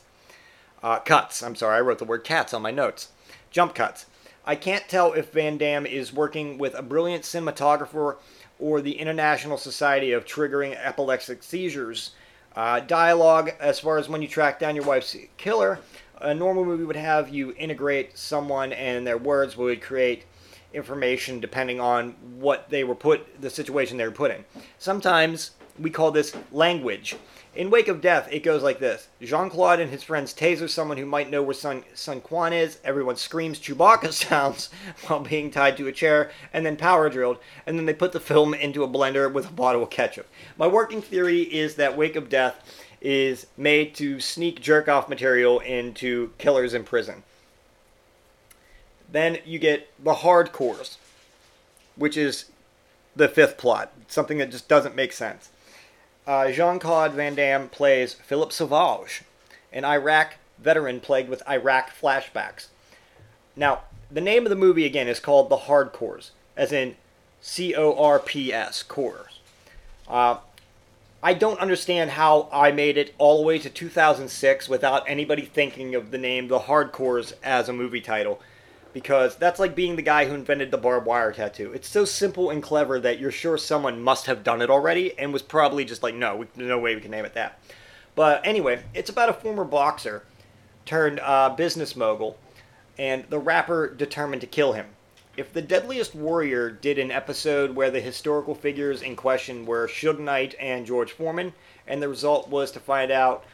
Uh, cuts, I'm sorry, I wrote the word cats on my notes. Jump cuts. I can't tell if Van Damme is working with a brilliant cinematographer or the International Society of Triggering Epileptic Seizures. Uh, dialogue, as far as when you track down your wife's killer, a normal movie would have you integrate someone and their words would create information depending on what they were put, the situation they were put in. Sometimes we call this language. In Wake of Death, it goes like this Jean Claude and his friends taser someone who might know where Sun, Sun Quan is. Everyone screams Chewbacca (laughs) sounds while being tied to a chair and then power drilled. And then they put the film into a blender with a bottle of ketchup. My working theory is that Wake of Death is made to sneak jerk off material into killers in prison. Then you get the Hard Corps, which is the fifth plot, something that just doesn't make sense uh, Jean Claude Van Damme plays Philip Sauvage, an Iraq veteran plagued with Iraq flashbacks. Now, the name of the movie again is called The Hard Corps, as in C O R P S, cores. Uh, I don't understand how I made it all the way to 2006 without anybody thinking of the name The Hard Corps as a movie title because that's like being the guy who invented the barbed wire tattoo. It's so simple and clever that you're sure someone must have done it already and was probably just like, no, we, no way we can name it that. But anyway, it's about a former boxer turned uh, business mogul, and the rapper determined to kill him. If the Deadliest Warrior did an episode where the historical figures in question were Suge Knight and George Foreman, and the result was to find out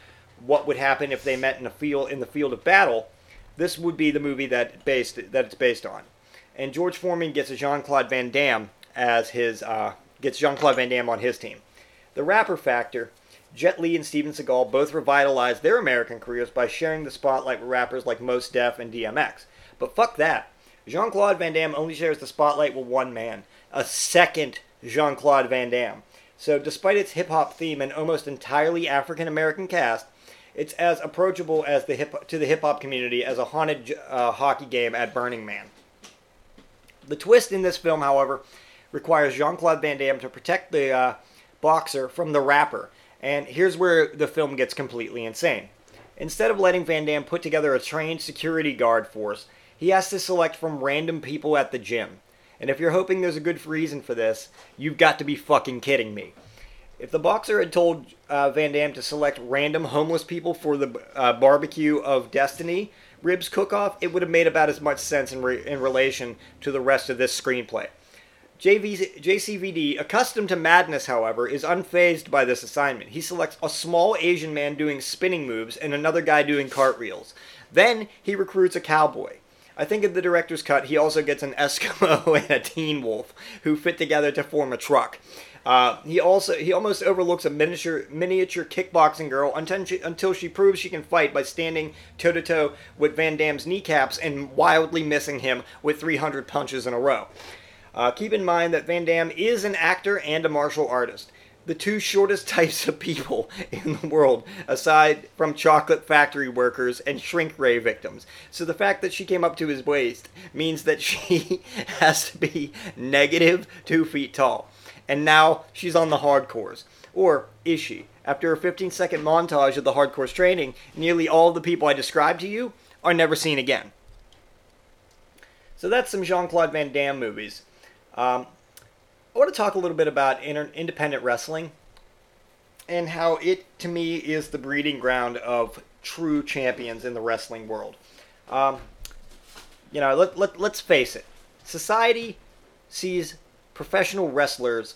what would happen if they met in a field in the field of battle, this would be the movie that based that it's based on. And George Foreman gets Jean Claude Van Damme as his uh, gets Jean Claude Van Damme on his team. The rapper factor. Jet Li and Steven Seagal both revitalized their American careers by sharing the spotlight with rappers like Mos Def and DMX. But fuck that. Jean Claude Van Damme only shares the spotlight with one man, a second Jean Claude Van Damme. So, despite its hip hop theme and almost entirely African American cast, it's as approachable as the hip to the hip hop community as a haunted uh, hockey game at Burning Man. The twist in this film, however, requires Jean Claude Van Damme to protect the uh, boxer from the rapper, and here's where the film gets completely insane. Instead of letting Van Damme put together a trained security guard force, he has to select from random people at the gym. And if you're hoping there's a good reason for this, you've got to be fucking kidding me. If the boxer had told uh, Van Damme to select random homeless people for the uh, barbecue of destiny ribs cook-off, it would have made about as much sense in, re- in relation to the rest of this screenplay. JV- JCVD, accustomed to madness, however, is unfazed by this assignment. He selects a small Asian man doing spinning moves and another guy doing cartwheels. Then he recruits a cowboy. I think in the director's cut, he also gets an Eskimo (laughs) and a Teen Wolf who fit together to form a truck. Uh, he also he almost overlooks a miniature miniature kickboxing girl until she, until she proves she can fight by standing toe to toe with Van Damme's kneecaps and wildly missing him with 300 punches in a row. Uh, keep in mind that Van Damme is an actor and a martial artist. The two shortest (laughs) types of people in the world, aside from chocolate factory workers and shrink ray victims. So the fact that she came up to his waist means that she (laughs) has to be negative two feet tall and now she's on the Hard Corps. Or is she? After a 15 second montage of the Hard Corps training, nearly all the people I described to you are never seen again. So that's some Jean Claude Van Damme movies. Um, I want to talk a little bit about inter- independent wrestling and how it, to me, is the breeding ground of true champions in the wrestling world. Um, you know, let, let, let's face it. Society sees professional wrestlers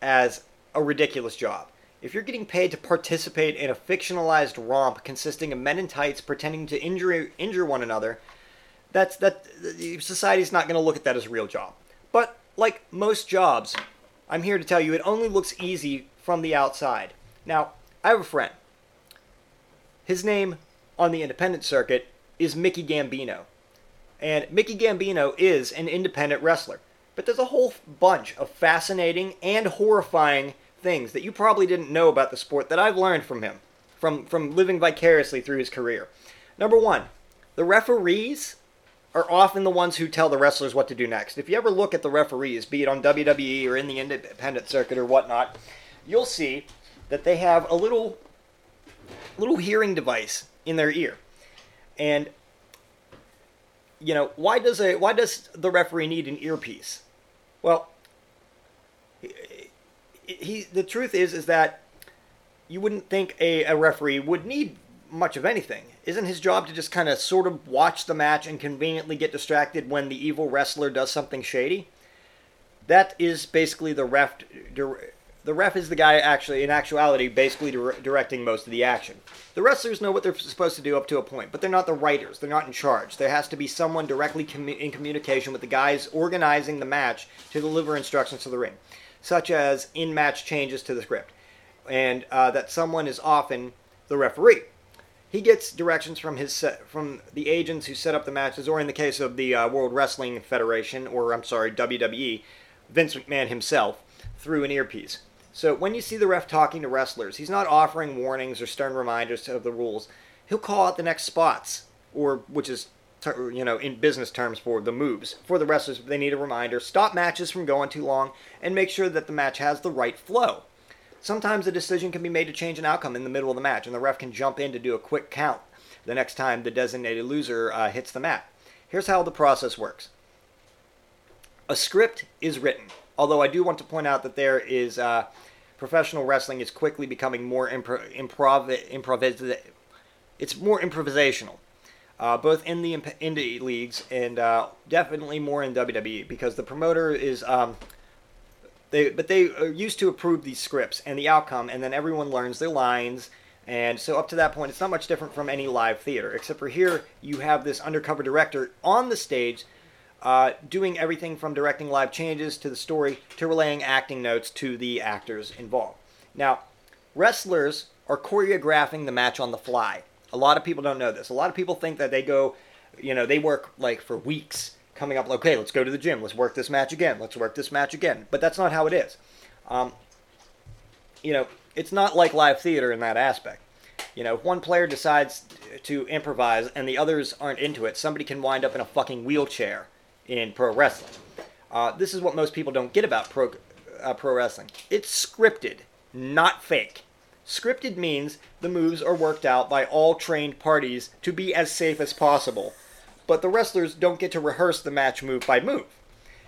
as a ridiculous job. If you're getting paid to participate in a fictionalized romp consisting of men in tights pretending to injure, injure one another, That's that. Society's not going to look at that as a real job. But like most jobs, I'm here to tell you it only looks easy from the outside. Now, I have a friend. His name on the independent circuit is Mickey Gambino. And Mickey Gambino is an independent wrestler. But there's a whole bunch of fascinating and horrifying things that you probably didn't know about the sport that I've learned from him, from, from living vicariously through his career. Number one, the referees are often the ones who tell the wrestlers what to do next. If you ever look at the referees, be it on WWE or in the independent circuit or whatnot, you'll see that they have a little little hearing device in their ear. And you know, why does a why does the referee need an earpiece? Well, he, he the truth is is that you wouldn't think a, a referee would need much of anything. Isn't his job to just kind of sort of watch the match and conveniently get distracted when the evil wrestler does something shady? That is basically the ref. The ref is the guy actually, in actuality, basically directing most of the action. The wrestlers know what they're supposed to do up to a point, but they're not the writers. They're not in charge. There has to be someone directly commu- in communication with the guys organizing the match to deliver instructions to the ring, such as in-match changes to the script, and uh, that someone is often the referee he gets directions from his set, from the agents who set up the matches, or in the case of the uh, World Wrestling Federation, or I'm sorry, WWE, Vince McMahon himself, through an earpiece. So when you see the ref talking to wrestlers, he's not offering warnings or stern reminders of the rules. He'll call out the next spots, or which is you know in business terms for the moves for the wrestlers. They need a reminder. Stop matches from going too long, and make sure that the match has the right flow. Sometimes a decision can be made to change an outcome in the middle of the match, and the ref can jump in to do a quick count the next time the designated loser uh, hits the mat. Here's how the process works a script is written, although I do want to point out that there is uh, professional wrestling is quickly becoming more improv, improv, it's more improvisational. Uh, both in the indie leagues and uh, definitely more in WWE because the promoter is um, they, but they are used to approve these scripts and the outcome, and then everyone learns their lines. And so up to that point, it's not much different from any live theater, except for here you have this undercover director on the stage uh, doing everything from directing live changes to the story to relaying acting notes to the actors involved. Now, wrestlers are choreographing the match on the fly. A lot of people don't know this. A lot of people think that they go, you know, they work like for weeks coming up, okay, let's go to the gym, let's work this match again, let's work this match again. But that's not how it is. Um, you know, it's not like live theater in that aspect. You know, if one player decides to improvise and the others aren't into it, somebody can wind up in a fucking wheelchair in pro wrestling. Uh, this is what most people don't get about pro, uh, pro wrestling. It's scripted, not fake. Scripted means the moves are worked out by all trained parties to be as safe as possible but the wrestlers don't get to rehearse the match move by move.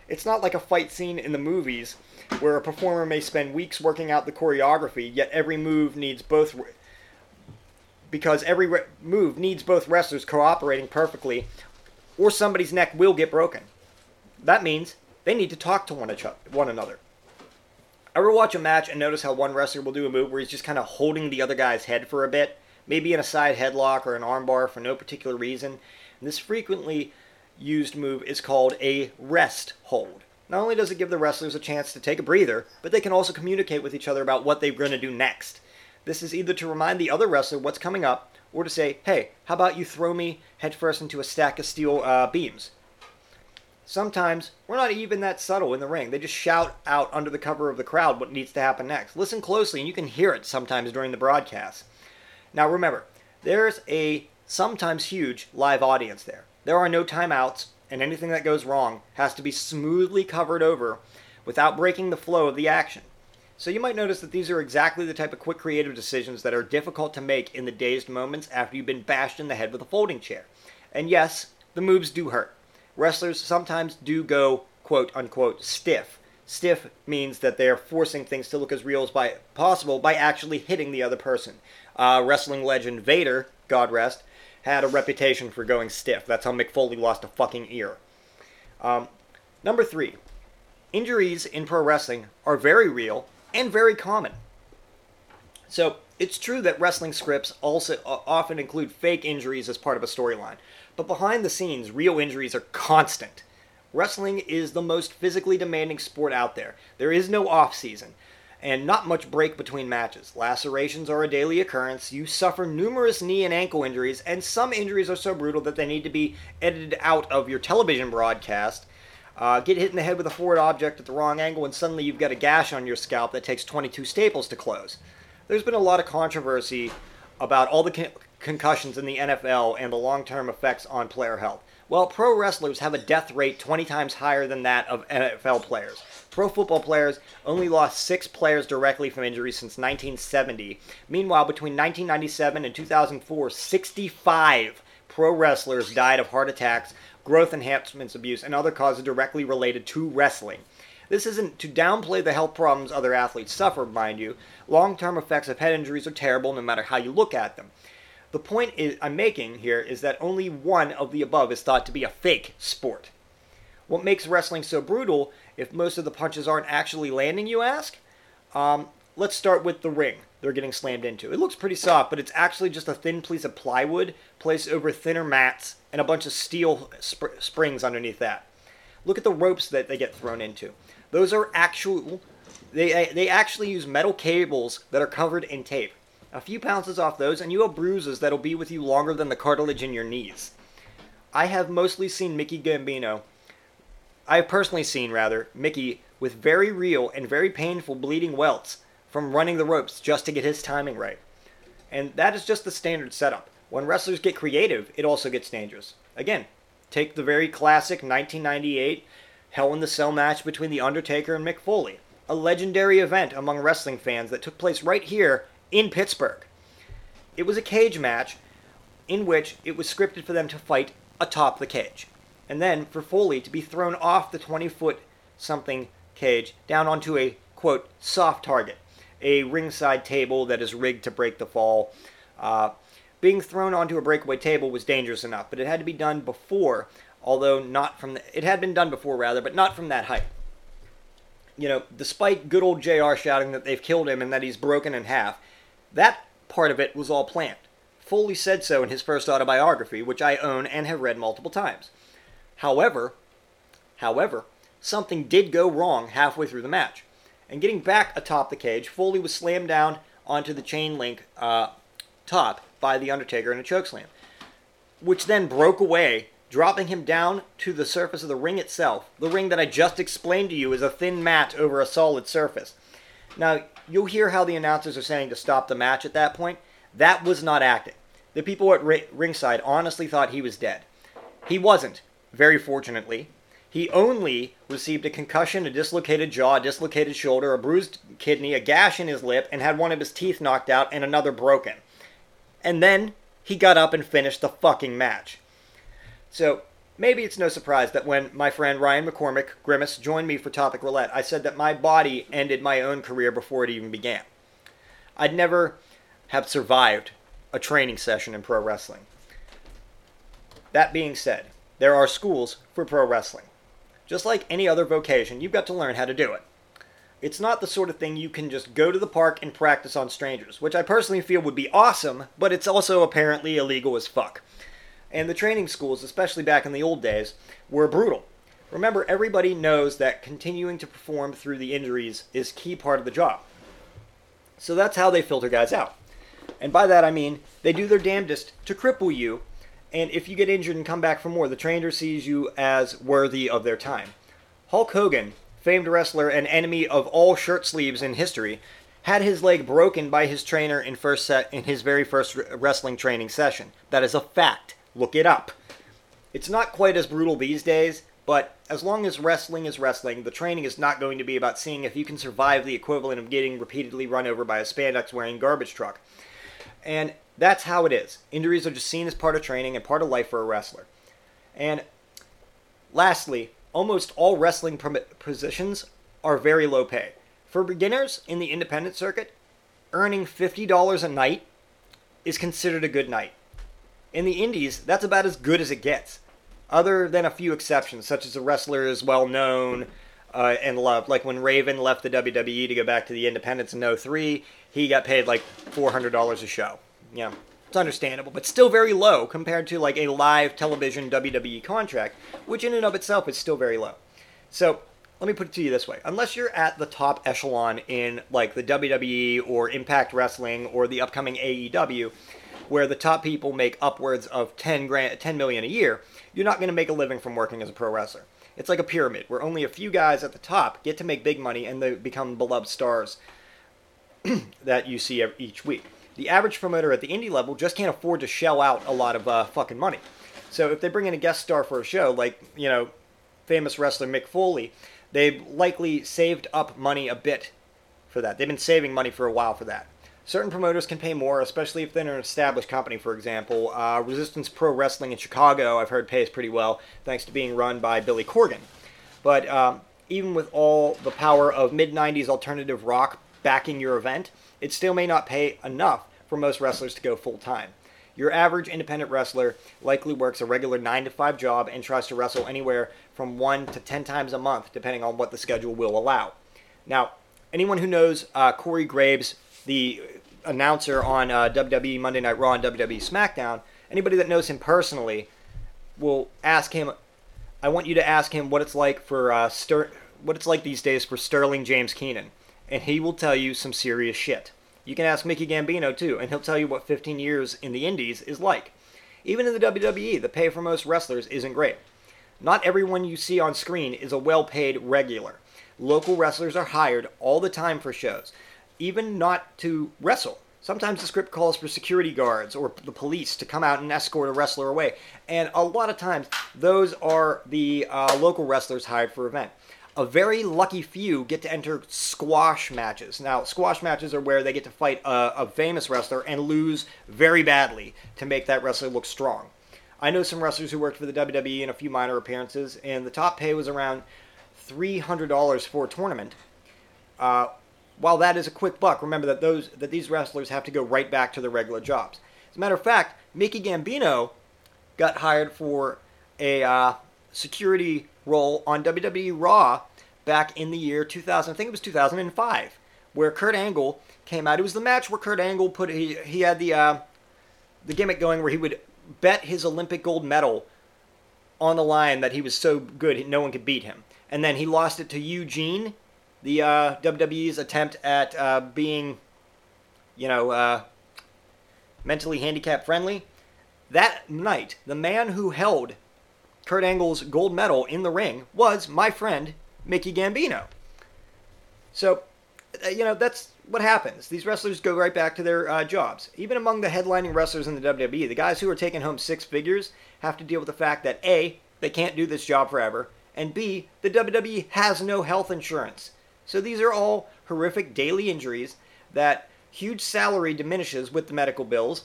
It's not like a fight scene in the movies where a performer may spend weeks working out the choreography, yet every move needs both because every re- move needs both wrestlers cooperating perfectly or somebody's neck will get broken. That means they need to talk to one, each- one another. Ever watch a match and notice how one wrestler will do a move where he's just kind of holding the other guy's head for a bit, maybe in a side headlock or an armbar for no particular reason, this frequently used move is called a rest hold. Not only does it give the wrestlers a chance to take a breather, but they can also communicate with each other about what they're going to do next. This is either to remind the other wrestler what's coming up, or to say, hey, how about you throw me headfirst into a stack of steel uh, beams? Sometimes we're not even that subtle in the ring. They just shout out under the cover of the crowd what needs to happen next. Listen closely, and you can hear it sometimes during the broadcast. Now remember, there's a sometimes huge, live audience there. There are no timeouts, and anything that goes wrong has to be smoothly covered over without breaking the flow of the action. So you might notice that these are exactly the type of quick creative decisions that are difficult to make in the dazed moments after you've been bashed in the head with a folding chair. And yes, the moves do hurt. Wrestlers sometimes do go quote unquote stiff. Stiff means that they are forcing things to look as real as by, possible by actually hitting the other person. Uh, wrestling legend Vader, God rest, had a reputation for going stiff. That's how Mick Foley lost a fucking ear. Um, number three, injuries in pro wrestling are very real and very common. So, It's true that wrestling scripts also uh, often include fake injuries as part of a storyline, but behind the scenes, real injuries are constant. Wrestling is the most physically demanding sport out there. There is no off season and not much break between matches. Lacerations are a daily occurrence. You suffer numerous knee and ankle injuries, and some injuries are so brutal that they need to be edited out of your television broadcast. Uh, get hit in the head with a forward object at the wrong angle, and suddenly you've got a gash on your scalp that takes 22 staples to close. There's been a lot of controversy about all the con- concussions in the NFL and the long term effects on player health. Well, pro wrestlers have a death rate 20 times higher than that of NFL players. Pro football players only lost six players directly from injury since 1970. Meanwhile, between 1997 and 2004, 65 pro wrestlers died of heart attacks, growth enhancements abuse, and other causes directly related to wrestling. This isn't to downplay the health problems other athletes suffer, mind you. Long term effects of head injuries are terrible no matter how you look at them. The point is, I'm making here is that only one of the above is thought to be a fake sport. What makes wrestling so brutal if most of the punches aren't actually landing, you ask? Um, let's start with the ring they're getting slammed into. It looks pretty soft, but it's actually just a thin piece of plywood placed over thinner mats and a bunch of steel sp- springs underneath that. Look at the ropes that they get thrown into. Those are actual. They, they actually use metal cables that are covered in tape. A few pounces off those, and you have bruises that'll be with you longer than the cartilage in your knees. I have mostly seen Mickey Gambino. I have personally seen, rather, Mickey with very real and very painful bleeding welts from running the ropes just to get his timing right. And that is just the standard setup. When wrestlers get creative, it also gets dangerous. Again, take the very classic 1998 Hell in the Cell match between The Undertaker and Mick Foley, a legendary event among wrestling fans that took place right here in Pittsburgh. It was a cage match in which it was scripted for them to fight atop the cage, and then for Foley to be thrown off the 20 foot something cage down onto a quote soft target, a ringside table that is rigged to break the fall. Uh, being thrown onto a breakaway table was dangerous enough, but it had to be done before, although not from the, it had been done before rather, but not from that height. You know, despite good old JR shouting that they've killed him and that he's broken in half, that part of it was all planned. Foley said so in his first autobiography, which I own and have read multiple times. However, however, something did go wrong halfway through the match. And getting back atop the cage, Foley was slammed down onto the chain link uh, top by The Undertaker in a chokeslam, which then broke away, dropping him down to the surface of the ring itself. The ring that I just explained to you is a thin mat over a solid surface. Now, you'll hear how the announcers are saying to stop the match at that point. That was not acting. The people at ringside honestly thought he was dead. He wasn't, very fortunately. He only received a concussion, a dislocated jaw, a dislocated shoulder, a bruised kidney, a gash in his lip, and had one of his teeth knocked out and another broken. And then he got up and finished the fucking match. So maybe it's no surprise that when my friend Ryan McCormick, Grimace, joined me for Topic Roulette, I said that my body ended my own career before it even began. I'd never have survived a training session in pro wrestling. That being said, there are schools for pro wrestling. Just like any other vocation, you've got to learn how to do it. It's not the sort of thing you can just go to the park and practice on strangers, which I personally feel would be awesome, but it's also apparently illegal as fuck. And the training schools, especially back in the old days, were brutal. Remember, everybody knows that continuing to perform through the injuries is key part of the job. So that's how they filter guys out. And by that I mean they do their damnedest to cripple you, and if you get injured and come back for more, the trainer sees you as worthy of their time. Hulk Hogan, famed wrestler and enemy of all shirt sleeves in history, had his leg broken by his trainer in first set in his very first wrestling training session. That is a fact. Look it up. It's not quite as brutal these days, but as long as wrestling is wrestling, the training is not going to be about seeing if you can survive the equivalent of getting repeatedly run over by a spandex wearing garbage truck. And that's how it is. Injuries are just seen as part of training and part of life for a wrestler. And lastly, almost all wrestling positions are very low pay. For beginners in the independent circuit, earning $50 a night is considered a good night. In the indies, that's about as good as it gets, other than a few exceptions, such as a wrestler is well known, uh, and loved. Like when Raven left the WWE to go back to the Independents in 03, he got paid like $400 a show. Yeah, it's understandable, but still very low compared to like a live television WWE contract, which in and of itself is still very low. So let me put it to you this way: unless you're at the top echelon in like the WWE or Impact Wrestling or the upcoming AEW, where the top people make upwards of 10 grand, 10 million a year, you're not going to make a living from working as a pro wrestler. It's like a pyramid where only a few guys at the top get to make big money and they become beloved stars (clears throat) that you see each week. The average promoter at the indie level just can't afford to shell out a lot of uh, fucking money. So if they bring in a guest star for a show, like, you know, famous wrestler Mick Foley, they've likely saved up money a bit for that. They've been saving money for a while for that. Certain promoters can pay more, especially if they're an established company, for example. Uh, Resistance Pro Wrestling in Chicago, I've heard, pays pretty well, thanks to being run by Billy Corgan. But um, even with all the power of mid 90s alternative rock backing your event, it still may not pay enough for most wrestlers to go full time. Your average independent wrestler likely works a regular 9 to 5 job and tries to wrestle anywhere from 1 to 10 times a month, depending on what the schedule will allow. Now, anyone who knows uh, Corey Graves, the announcer on uh, WWE Monday Night Raw and WWE SmackDown, anybody that knows him personally will ask him. I want you to ask him what it's like for uh, Ster- what it's like these days for Sterling James Keenan, and he will tell you some serious shit. You can ask Mickey Gambino too, and he'll tell you what 15 years in the Indies is like. Even in the WWE, the pay for most wrestlers isn't great. Not everyone you see on screen is a well paid regular. Local wrestlers are hired all the time for shows even not to wrestle. Sometimes the script calls for security guards or the police to come out and escort a wrestler away. And a lot of times, those are the uh, local wrestlers hired for event. A very lucky few get to enter squash matches. Now, squash matches are where they get to fight a, a famous wrestler and lose very badly to make that wrestler look strong. I know some wrestlers who worked for the WWE in a few minor appearances, and the top pay was around $300 for a tournament. Uh, while that is a quick buck, remember that those that these wrestlers have to go right back to their regular jobs. As a matter of fact, Mickey Gambino got hired for a uh, security role on WWE Raw back in the year 2000. I think it was 2005, where Kurt Angle came out. It was the match where Kurt Angle put he he had the uh, the gimmick going where he would bet his Olympic gold medal on the line that he was so good no one could beat him, and then he lost it to Eugene the uh, WWE's attempt at uh, being, you know, uh, mentally handicap friendly. That night, the man who held Kurt Angle's gold medal in the ring was my friend Mickey Gambino. So, uh, you know, that's what happens. These wrestlers go right back to their uh, jobs. Even among the headlining wrestlers in the WWE, the guys who are taking home six figures have to deal with the fact that A, they can't do this job forever, and B, the WWE has no health insurance. So these are all horrific daily injuries that huge salary diminishes with the medical bills.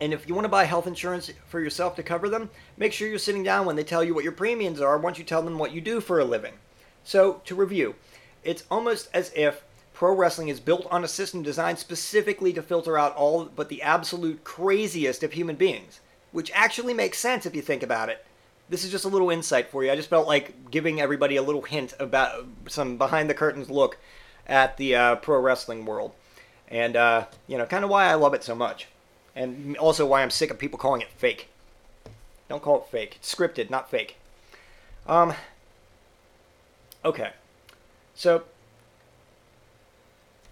And if you want to buy health insurance for yourself to cover them, make sure you're sitting down when they tell you what your premiums are once you tell them what you do for a living. So, to review, it's almost as if pro wrestling is built on a system designed specifically to filter out all but the absolute craziest of human beings, which actually makes sense if you think about it this is just a little insight for you. I just felt like giving everybody a little hint about some behind the curtains look at the uh, pro wrestling world, and uh, you know, kind of why I love it so much, and also why I'm sick of people calling it fake. Don't call it fake. It's scripted, not fake. Um. Okay, so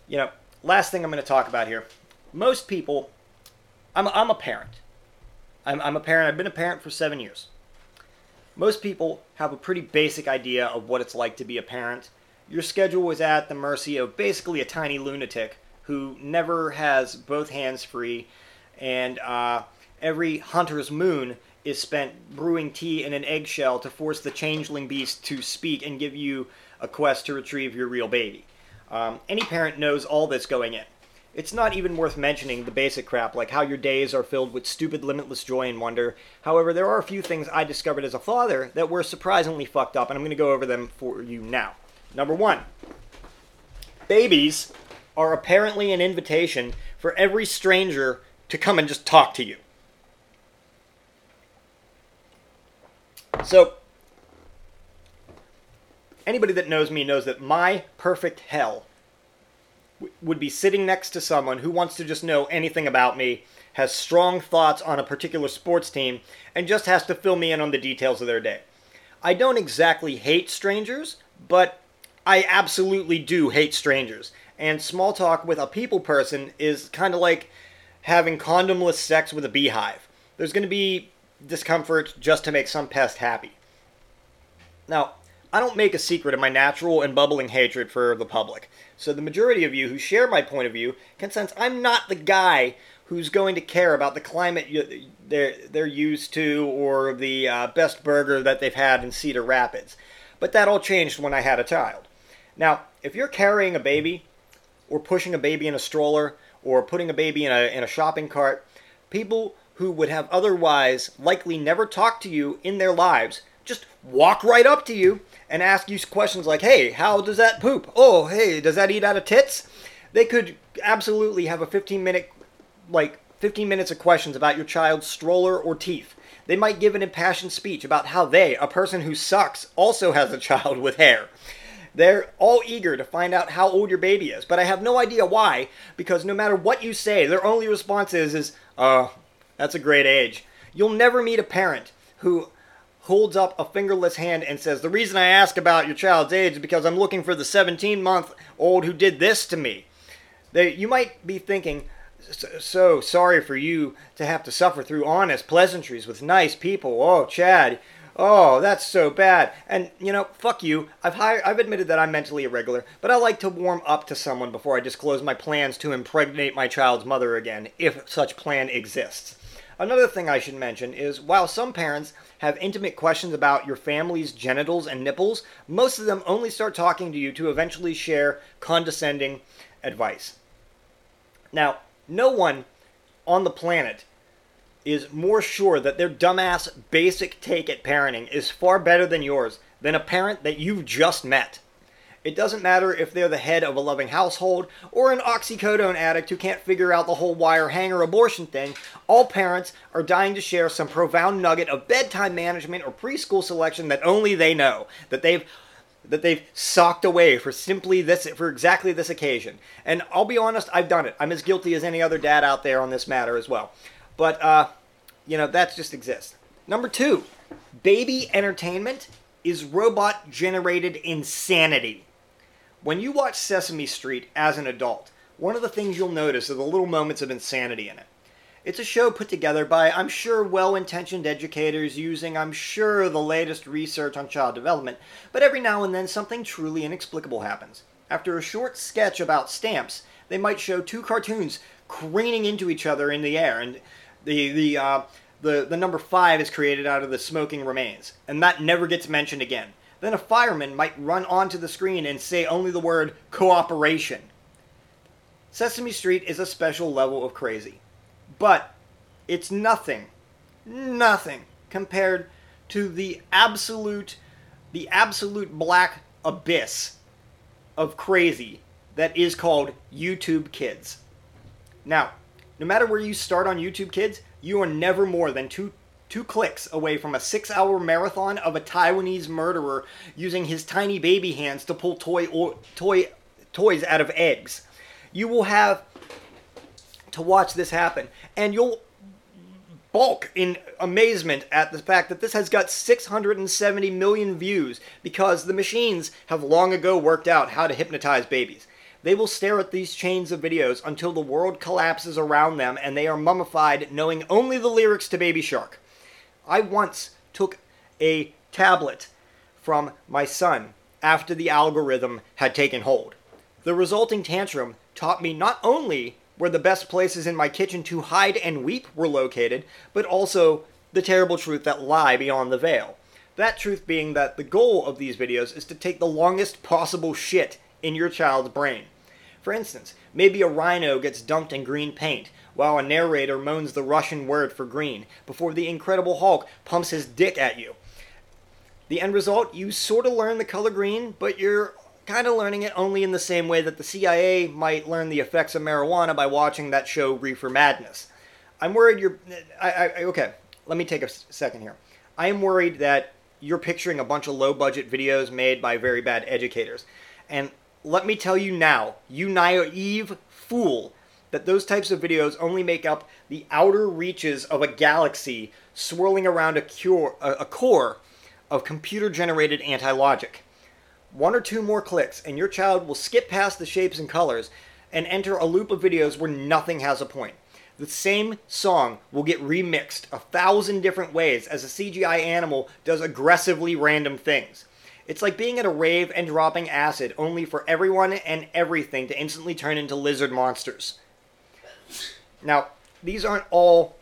you know, last thing I'm going to talk about here. Most people, I'm I'm a parent. I'm I'm a parent. I've been a parent for seven years most people have a pretty basic idea of what it's like to be a parent. Your schedule is at the mercy of basically a tiny lunatic who never has both hands free, and uh, every hunter's moon is spent brewing tea in an eggshell to force the changeling beast to speak and give you a quest to retrieve your real baby. Um, any parent knows all this going in. It's not even worth mentioning the basic crap, like how your days are filled with stupid, limitless joy and wonder. However, there are a few things I discovered as a father that were surprisingly fucked up, and I'm going to go over them for you now. Number one babies are apparently an invitation for every stranger to come and just talk to you. So, anybody that knows me knows that my perfect hell would be sitting next to someone who wants to just know anything about me, has strong thoughts on a particular sports team, and just has to fill me in on the details of their day. I don't exactly hate strangers, but I absolutely do hate strangers. And small talk with a people person is kind of like having condomless sex with a beehive. There's going to be discomfort just to make some pest happy. Now, I don't make a secret of my natural and bubbling hatred for the public. So the majority of you who share my point of view can sense I'm not the guy who's going to care about the climate they're they're used to or the uh, best burger that they've had in Cedar Rapids. But that all changed when I had a child. Now, if you're carrying a baby, or pushing a baby in a stroller, or putting a baby in a in a shopping cart, people who would have otherwise likely never talked to you in their lives just walk right up to you and ask you questions like, "Hey, how does that poop? Oh, hey, does that eat out of tits?" They could absolutely have a 15 minute like 15 minutes of questions about your child's stroller or teeth. They might give an impassioned speech about how they, a person who sucks, also has a child with hair. They're all eager to find out how old your baby is, but I have no idea why, because no matter what you say, their only response is, is uh, that's a great age. You'll never meet a parent who holds up a fingerless hand and says, The reason I ask about your child's age is because I'm looking for the 17 month old who did this to me. They, you might be thinking, so sorry for you to have to suffer through honest pleasantries with nice people. Oh, Chad. Oh, that's so bad. And you know, fuck you. I've hired, I've admitted that I'm mentally irregular, but I like to warm up to someone before I disclose my plans to impregnate my child's mother again, if such plan exists. Another thing I should mention is while some parents have intimate questions about your family's genitals and nipples, most of them only start talking to you to eventually share condescending advice. Now, no one on the planet is more sure that their dumbass basic take at parenting is far better than yours than a parent that you've just met. It doesn't matter if they're the head of a loving household or an oxycodone addict who can't figure out the whole wire hanger abortion thing. All parents are dying to share some profound nugget of bedtime management or preschool selection that only they know, that they've that they've socked away for simply this for exactly this occasion. And I'll be honest, I've done it. I'm as guilty as any other dad out there on this matter as well. But uh, you know, that just exists. Number two, baby entertainment is robot generated insanity. When you watch Sesame Street as an adult, one of the things you'll notice are the little moments of insanity in it. It's a show put together by, I'm sure, well intentioned educators using, I'm sure, the latest research on child development, but every now and then something truly inexplicable happens. After a short sketch about stamps, they might show two cartoons craning into each other in the air, and the, the, uh, the, the number five is created out of the smoking remains, and that never gets mentioned again. Then a fireman might run onto the screen and say only the word cooperation. Sesame Street is a special level of crazy. But it's nothing, nothing compared to the absolute, the absolute black abyss of crazy that is called YouTube Kids. Now, no matter where you start on YouTube Kids, you are never more than two two clicks away from a six-hour marathon of a Taiwanese murderer using his tiny baby hands to pull toy or, toy toys out of eggs. You will have to watch this happen. And you'll balk in amazement at the fact that this has got 670 million views because the machines have long ago worked out how to hypnotize babies. They will stare at these chains of videos until the world collapses around them and they are mummified, knowing only the lyrics to Baby Shark. I once took a tablet from my son after the algorithm had taken hold. The resulting tantrum taught me not only where the best places in my kitchen to hide and weep were located, but also the terrible truth that lie beyond the veil. That truth being that the goal of these videos is to take the longest possible shit in your child's brain. For instance, maybe a rhino gets dunked in green paint, while a narrator moans the Russian word for green, before the Incredible Hulk pumps his dick at you. The end result, you sort of learn the color green, but you're kind of learning it only in the same way that the CIA might learn the effects of marijuana by watching that show Reefer Madness. I'm worried you're. I, I, okay, let me take a second here. I am worried that you're picturing a bunch of low budget videos made by very bad educators. And let me tell you now, you naive fool, that those types of videos only make up the outer reaches of a galaxy swirling around a, cure, a, core of computer generated anti logic. One or two more clicks, and your child will skip past the shapes and colors and enter a loop of videos where nothing has a point. The same song will get remixed a thousand different ways as a CGI animal does aggressively random things. It's like being at a rave and dropping acid, only for everyone and everything to instantly turn into lizard monsters. Now, these aren't all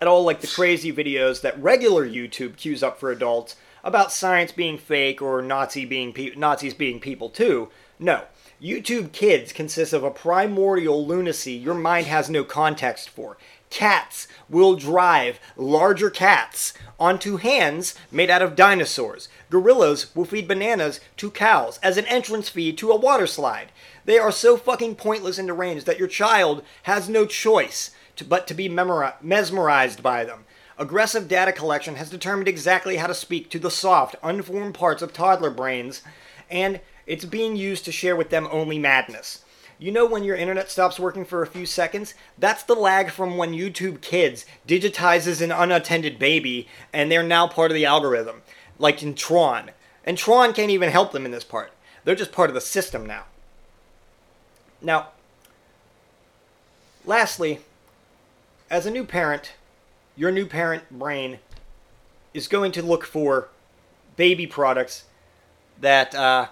at all like the crazy videos that regular YouTube queues up for adults about science being fake or Nazi being pe- Nazis being people too. No, YouTube Kids consists of a primordial lunacy your mind has no context for. Cats will drive larger cats onto hands made out of dinosaurs. Gorillas will feed bananas to cows as an entrance fee to a water slide. They are so fucking pointless and deranged that your child has no choice to, but to be memori- mesmerized by them. Aggressive data collection has determined exactly how to speak to the soft, unformed parts of toddler brains, and it's being used to share with them only madness. You know when your internet stops working for a few seconds? That's the lag from when YouTube Kids digitizes an unattended baby and they're now part of the algorithm, like in Tron. And Tron can't even help them in this part. They're just part of the system now. Now, lastly, as a new parent, your new parent brain is going to look for baby products that uh,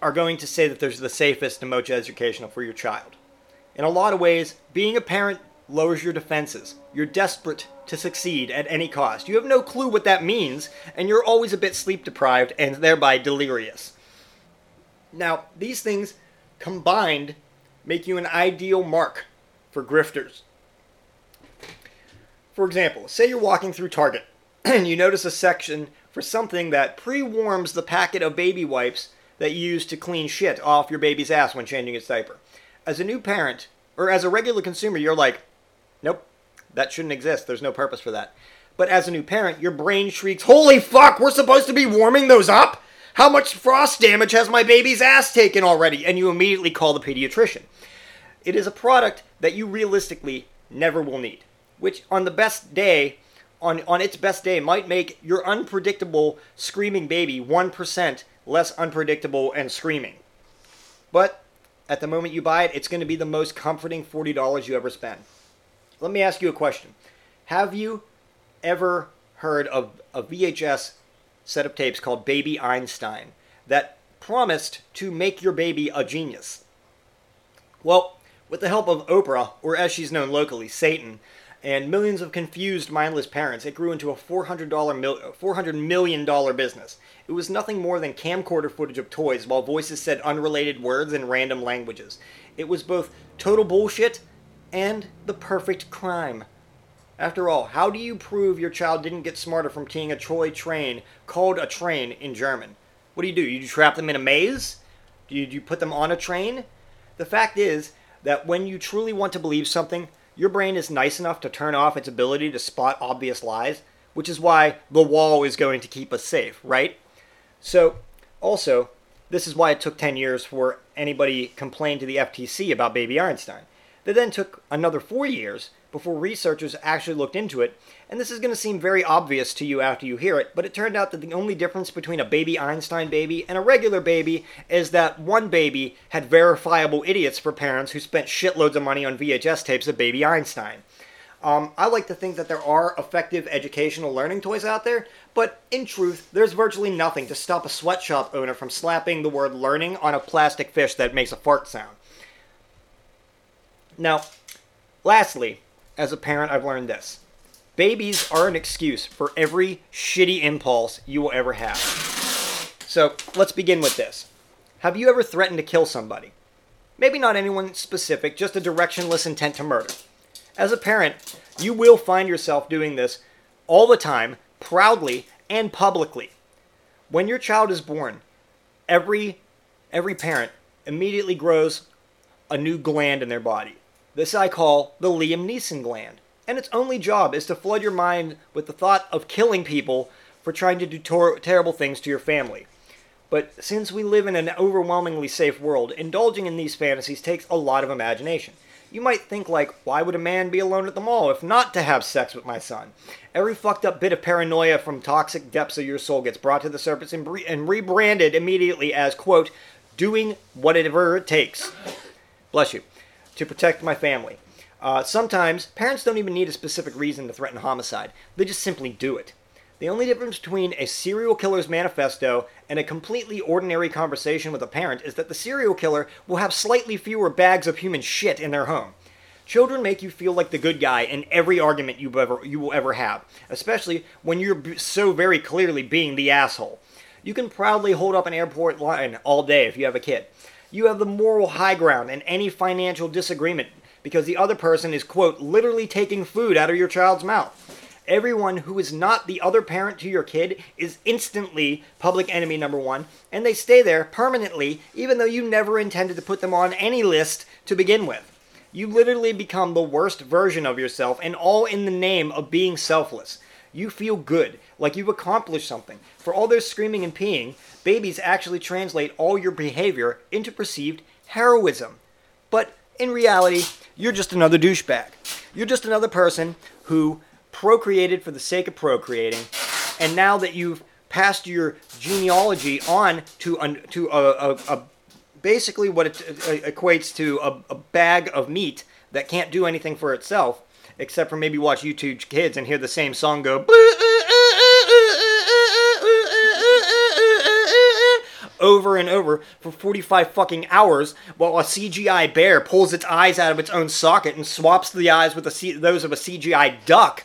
are going to say that there's the safest and most educational for your child. In a lot of ways, being a parent lowers your defenses. You're desperate to succeed at any cost. You have no clue what that means, and you're always a bit sleep deprived and thereby delirious. Now, these things combined make you an ideal mark for grifters. For example, say you're walking through Target (clears throat) and you notice a section for something that pre warms the packet of baby wipes that you use to clean shit off your baby's ass when changing its diaper. As a new parent, or as a regular consumer, you're like, nope, that shouldn't exist. There's no purpose for that. But as a new parent, your brain shrieks, Holy fuck, we're supposed to be warming those up? How much frost damage has my baby's ass taken already? And you immediately call the pediatrician. It is a product that you realistically never will need, which on the best day, on, on its best day, might make your unpredictable screaming baby 1% less unpredictable and screaming. But at the moment you buy it, it's going to be the most comforting $40 you ever spend. Let me ask you a question. Have you ever heard of a VHS set of tapes called Baby Einstein that promised to make your baby a genius? Well, with the help of Oprah, or as she's known locally, Satan, and millions of confused, mindless parents, it grew into a $400 mil- $400 million business. It was nothing more than camcorder footage of toys while voices said unrelated words in random languages. It was both total bullshit and the perfect crime. After all, how do you prove your child didn't get smarter from seeing a toy train called a train in German? What do you do? You trap them in a maze? Do you, do you put them on a train? The fact is that when you truly want to believe something, your brain is nice enough to turn off its ability to spot obvious lies, which is why the wall is going to keep us safe, right? So, also, this is why it took 10 years for anybody complained to the FTC about Baby Einstein. They then took another four years before researchers actually looked into it, and this is going to seem very obvious to you after you hear it, but it turned out that the only difference between a baby Einstein baby and a regular baby is that one baby had verifiable idiots for parents who spent shitloads of money on VHS tapes of Baby Einstein. Um, I like to think that there are effective educational learning toys out there, but in truth, there's virtually nothing to stop a sweatshop owner from slapping the word learning on a plastic fish that makes a fart sound. Now, lastly, as a parent, I've learned this babies are an excuse for every shitty impulse you will ever have. So, let's begin with this. Have you ever threatened to kill somebody? Maybe not anyone specific, just a directionless intent to murder. As a parent, you will find yourself doing this all the time, proudly and publicly. When your child is born, every every parent immediately grows a new gland in their body. This I call the Liam Neeson gland. And its only job is to flood your mind with the thought of killing people for trying to do tor- terrible things to your family. But since we live in an overwhelmingly safe world, indulging in these fantasies takes a lot of imagination. You might think, like, why would a man be alone at the mall if not to have sex with my son? Every fucked up bit of paranoia from toxic depths of your soul gets brought to the surface and, bre- and rebranded immediately as, quote, doing whatever it takes. Bless you. To protect my family. Uh, sometimes, parents don't even need a specific reason to threaten homicide, they just simply do it. The only difference between a serial killer's manifesto and a completely ordinary conversation with a parent is that the serial killer will have slightly fewer bags of human shit in their home. Children make you feel like the good guy in every argument you ever you will ever have, especially when you're so very clearly being the asshole. You can proudly hold up an airport line all day if you have a kid. You have the moral high ground in any financial disagreement because the other person is quote literally taking food out of your child's mouth everyone who is not the other parent to your kid is instantly public enemy number one, and they stay there permanently, even though you never intended to put them on any list to begin with. You literally become the worst version of yourself, and all in the name of being selfless. You feel good, like you've accomplished something. For all their screaming and peeing, babies actually translate all your behavior into perceived heroism. But in reality, you're just another douchebag. You're just another person who procreated for the sake of procreating, and now that you've passed your genealogy on to an, to a, a, a basically what it uh, equates to a, a bag of meat that can't do anything for itself, except for maybe watch YouTube Kids and hear the same song go. Over and over for 45 fucking hours while a CGI bear pulls its eyes out of its own socket and swaps the eyes with the C- those of a CGI duck.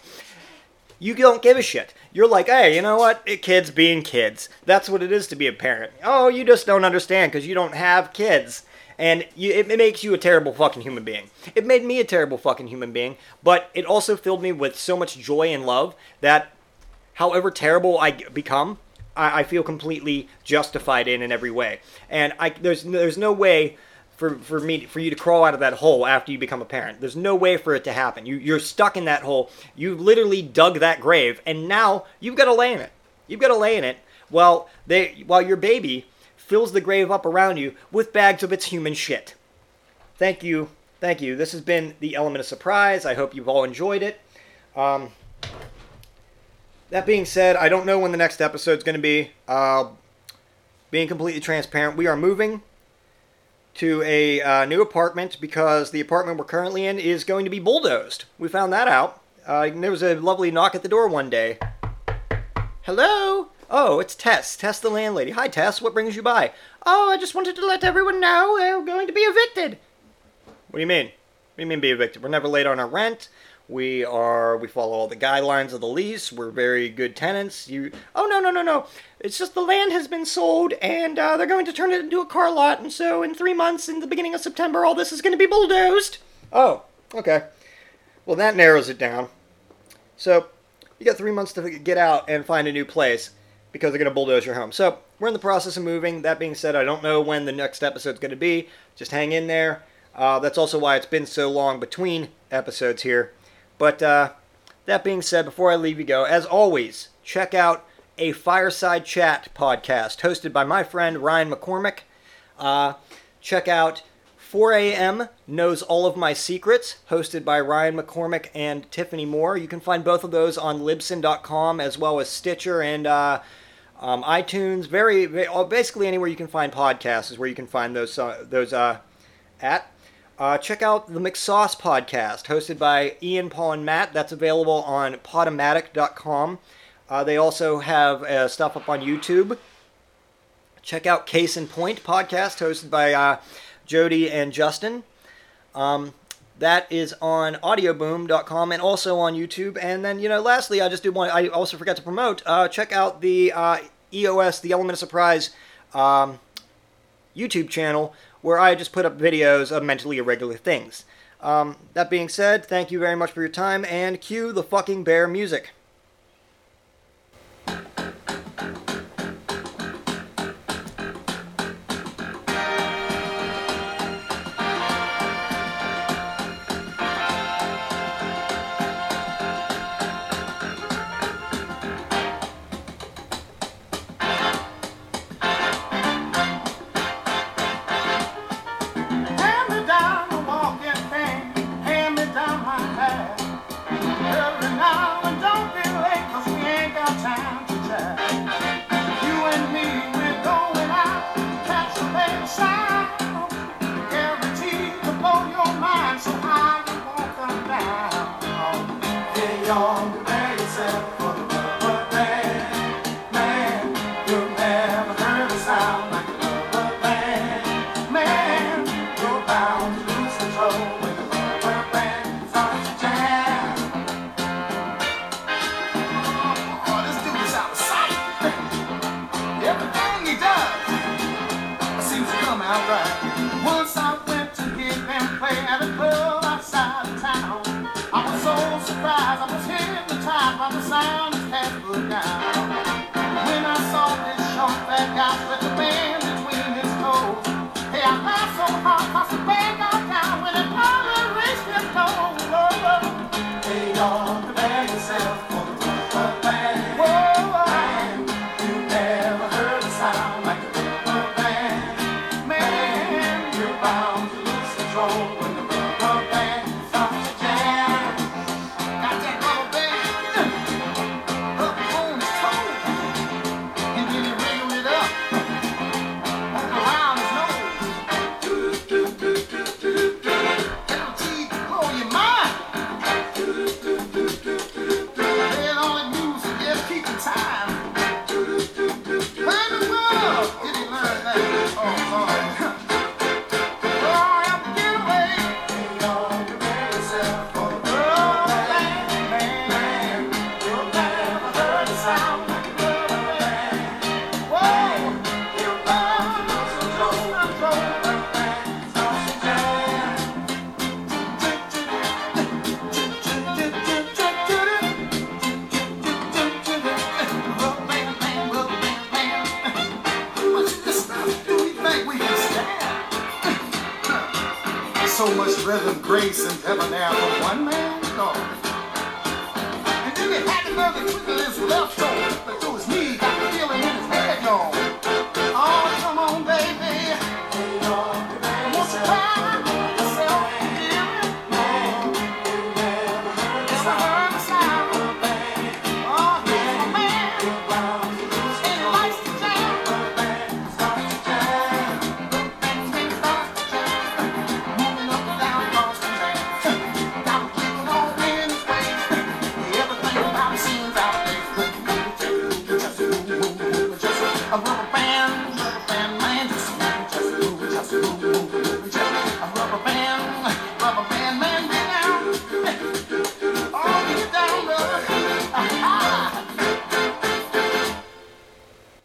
You don't give a shit. You're like, hey, you know what? It, kids being kids. That's what it is to be a parent. Oh, you just don't understand because you don't have kids. And you, it, it makes you a terrible fucking human being. It made me a terrible fucking human being, but it also filled me with so much joy and love that however terrible I become, I, I feel completely justified in in every way. And I, there's, there's no way for, for me for you to crawl out of that hole after you become a parent. There's no way for it to happen. You you're stuck in that hole. You literally dug that grave, and now you've got to lay in it. You've got to lay in it while they while your baby fills the grave up around you with bags of its human shit. Thank you, thank you. This has been the element of surprise. I hope you've all enjoyed it. Um, that being said, I don't know when the next episode's going to be. Uh, being completely transparent, we are moving to a uh, new apartment because the apartment we're currently in is going to be bulldozed. We found that out. Uh, there was a lovely knock at the door one day. Hello? Oh, it's Tess. Tess, the landlady. Hi, Tess. What brings you by? Oh, I just wanted to let everyone know we're going to be evicted. What do you mean? What do you mean be evicted? We're never late on our rent. We are. We follow all the guidelines of the lease. We're very good tenants. You. Oh no no no no! It's just the land has been sold, and uh, they're going to turn it into a car lot. And so, in three months, in the beginning of September, all this is going to be bulldozed. Oh, okay. Well, that narrows it down. So, you got three months to get out and find a new place because they're going to bulldoze your home. So, we're in the process of moving. That being said, I don't know when the next episode's going to be. Just hang in there. Uh, that's also why it's been so long between episodes here. But uh, that being said, before I leave you go, as always, check out a Fireside Chat podcast hosted by my friend Ryan McCormick. Uh, check out 4 a.m. Knows All of My Secrets, hosted by Ryan McCormick and Tiffany Moore. You can find both of those on Libsyn.com as well as Stitcher and uh, um, iTunes. Very, very, basically anywhere you can find podcasts is where you can find those uh, those uh, at. Uh, check out the McSauce podcast, hosted by Ian, Paul, and Matt. That's available on Podomatic.com. Uh, they also have uh, stuff up on YouTube. Check out Case in Point podcast, hosted by uh, Jody and Justin. Um, that is on audioboom.com and also on YouTube. And then, you know, lastly, I just did want, I also forgot to promote, uh, check out the uh, EOS, the Element of Surprise um, YouTube channel where I just put up videos of mentally irregular things. Um, that being said, thank you very much for your time and cue the fucking bear music. So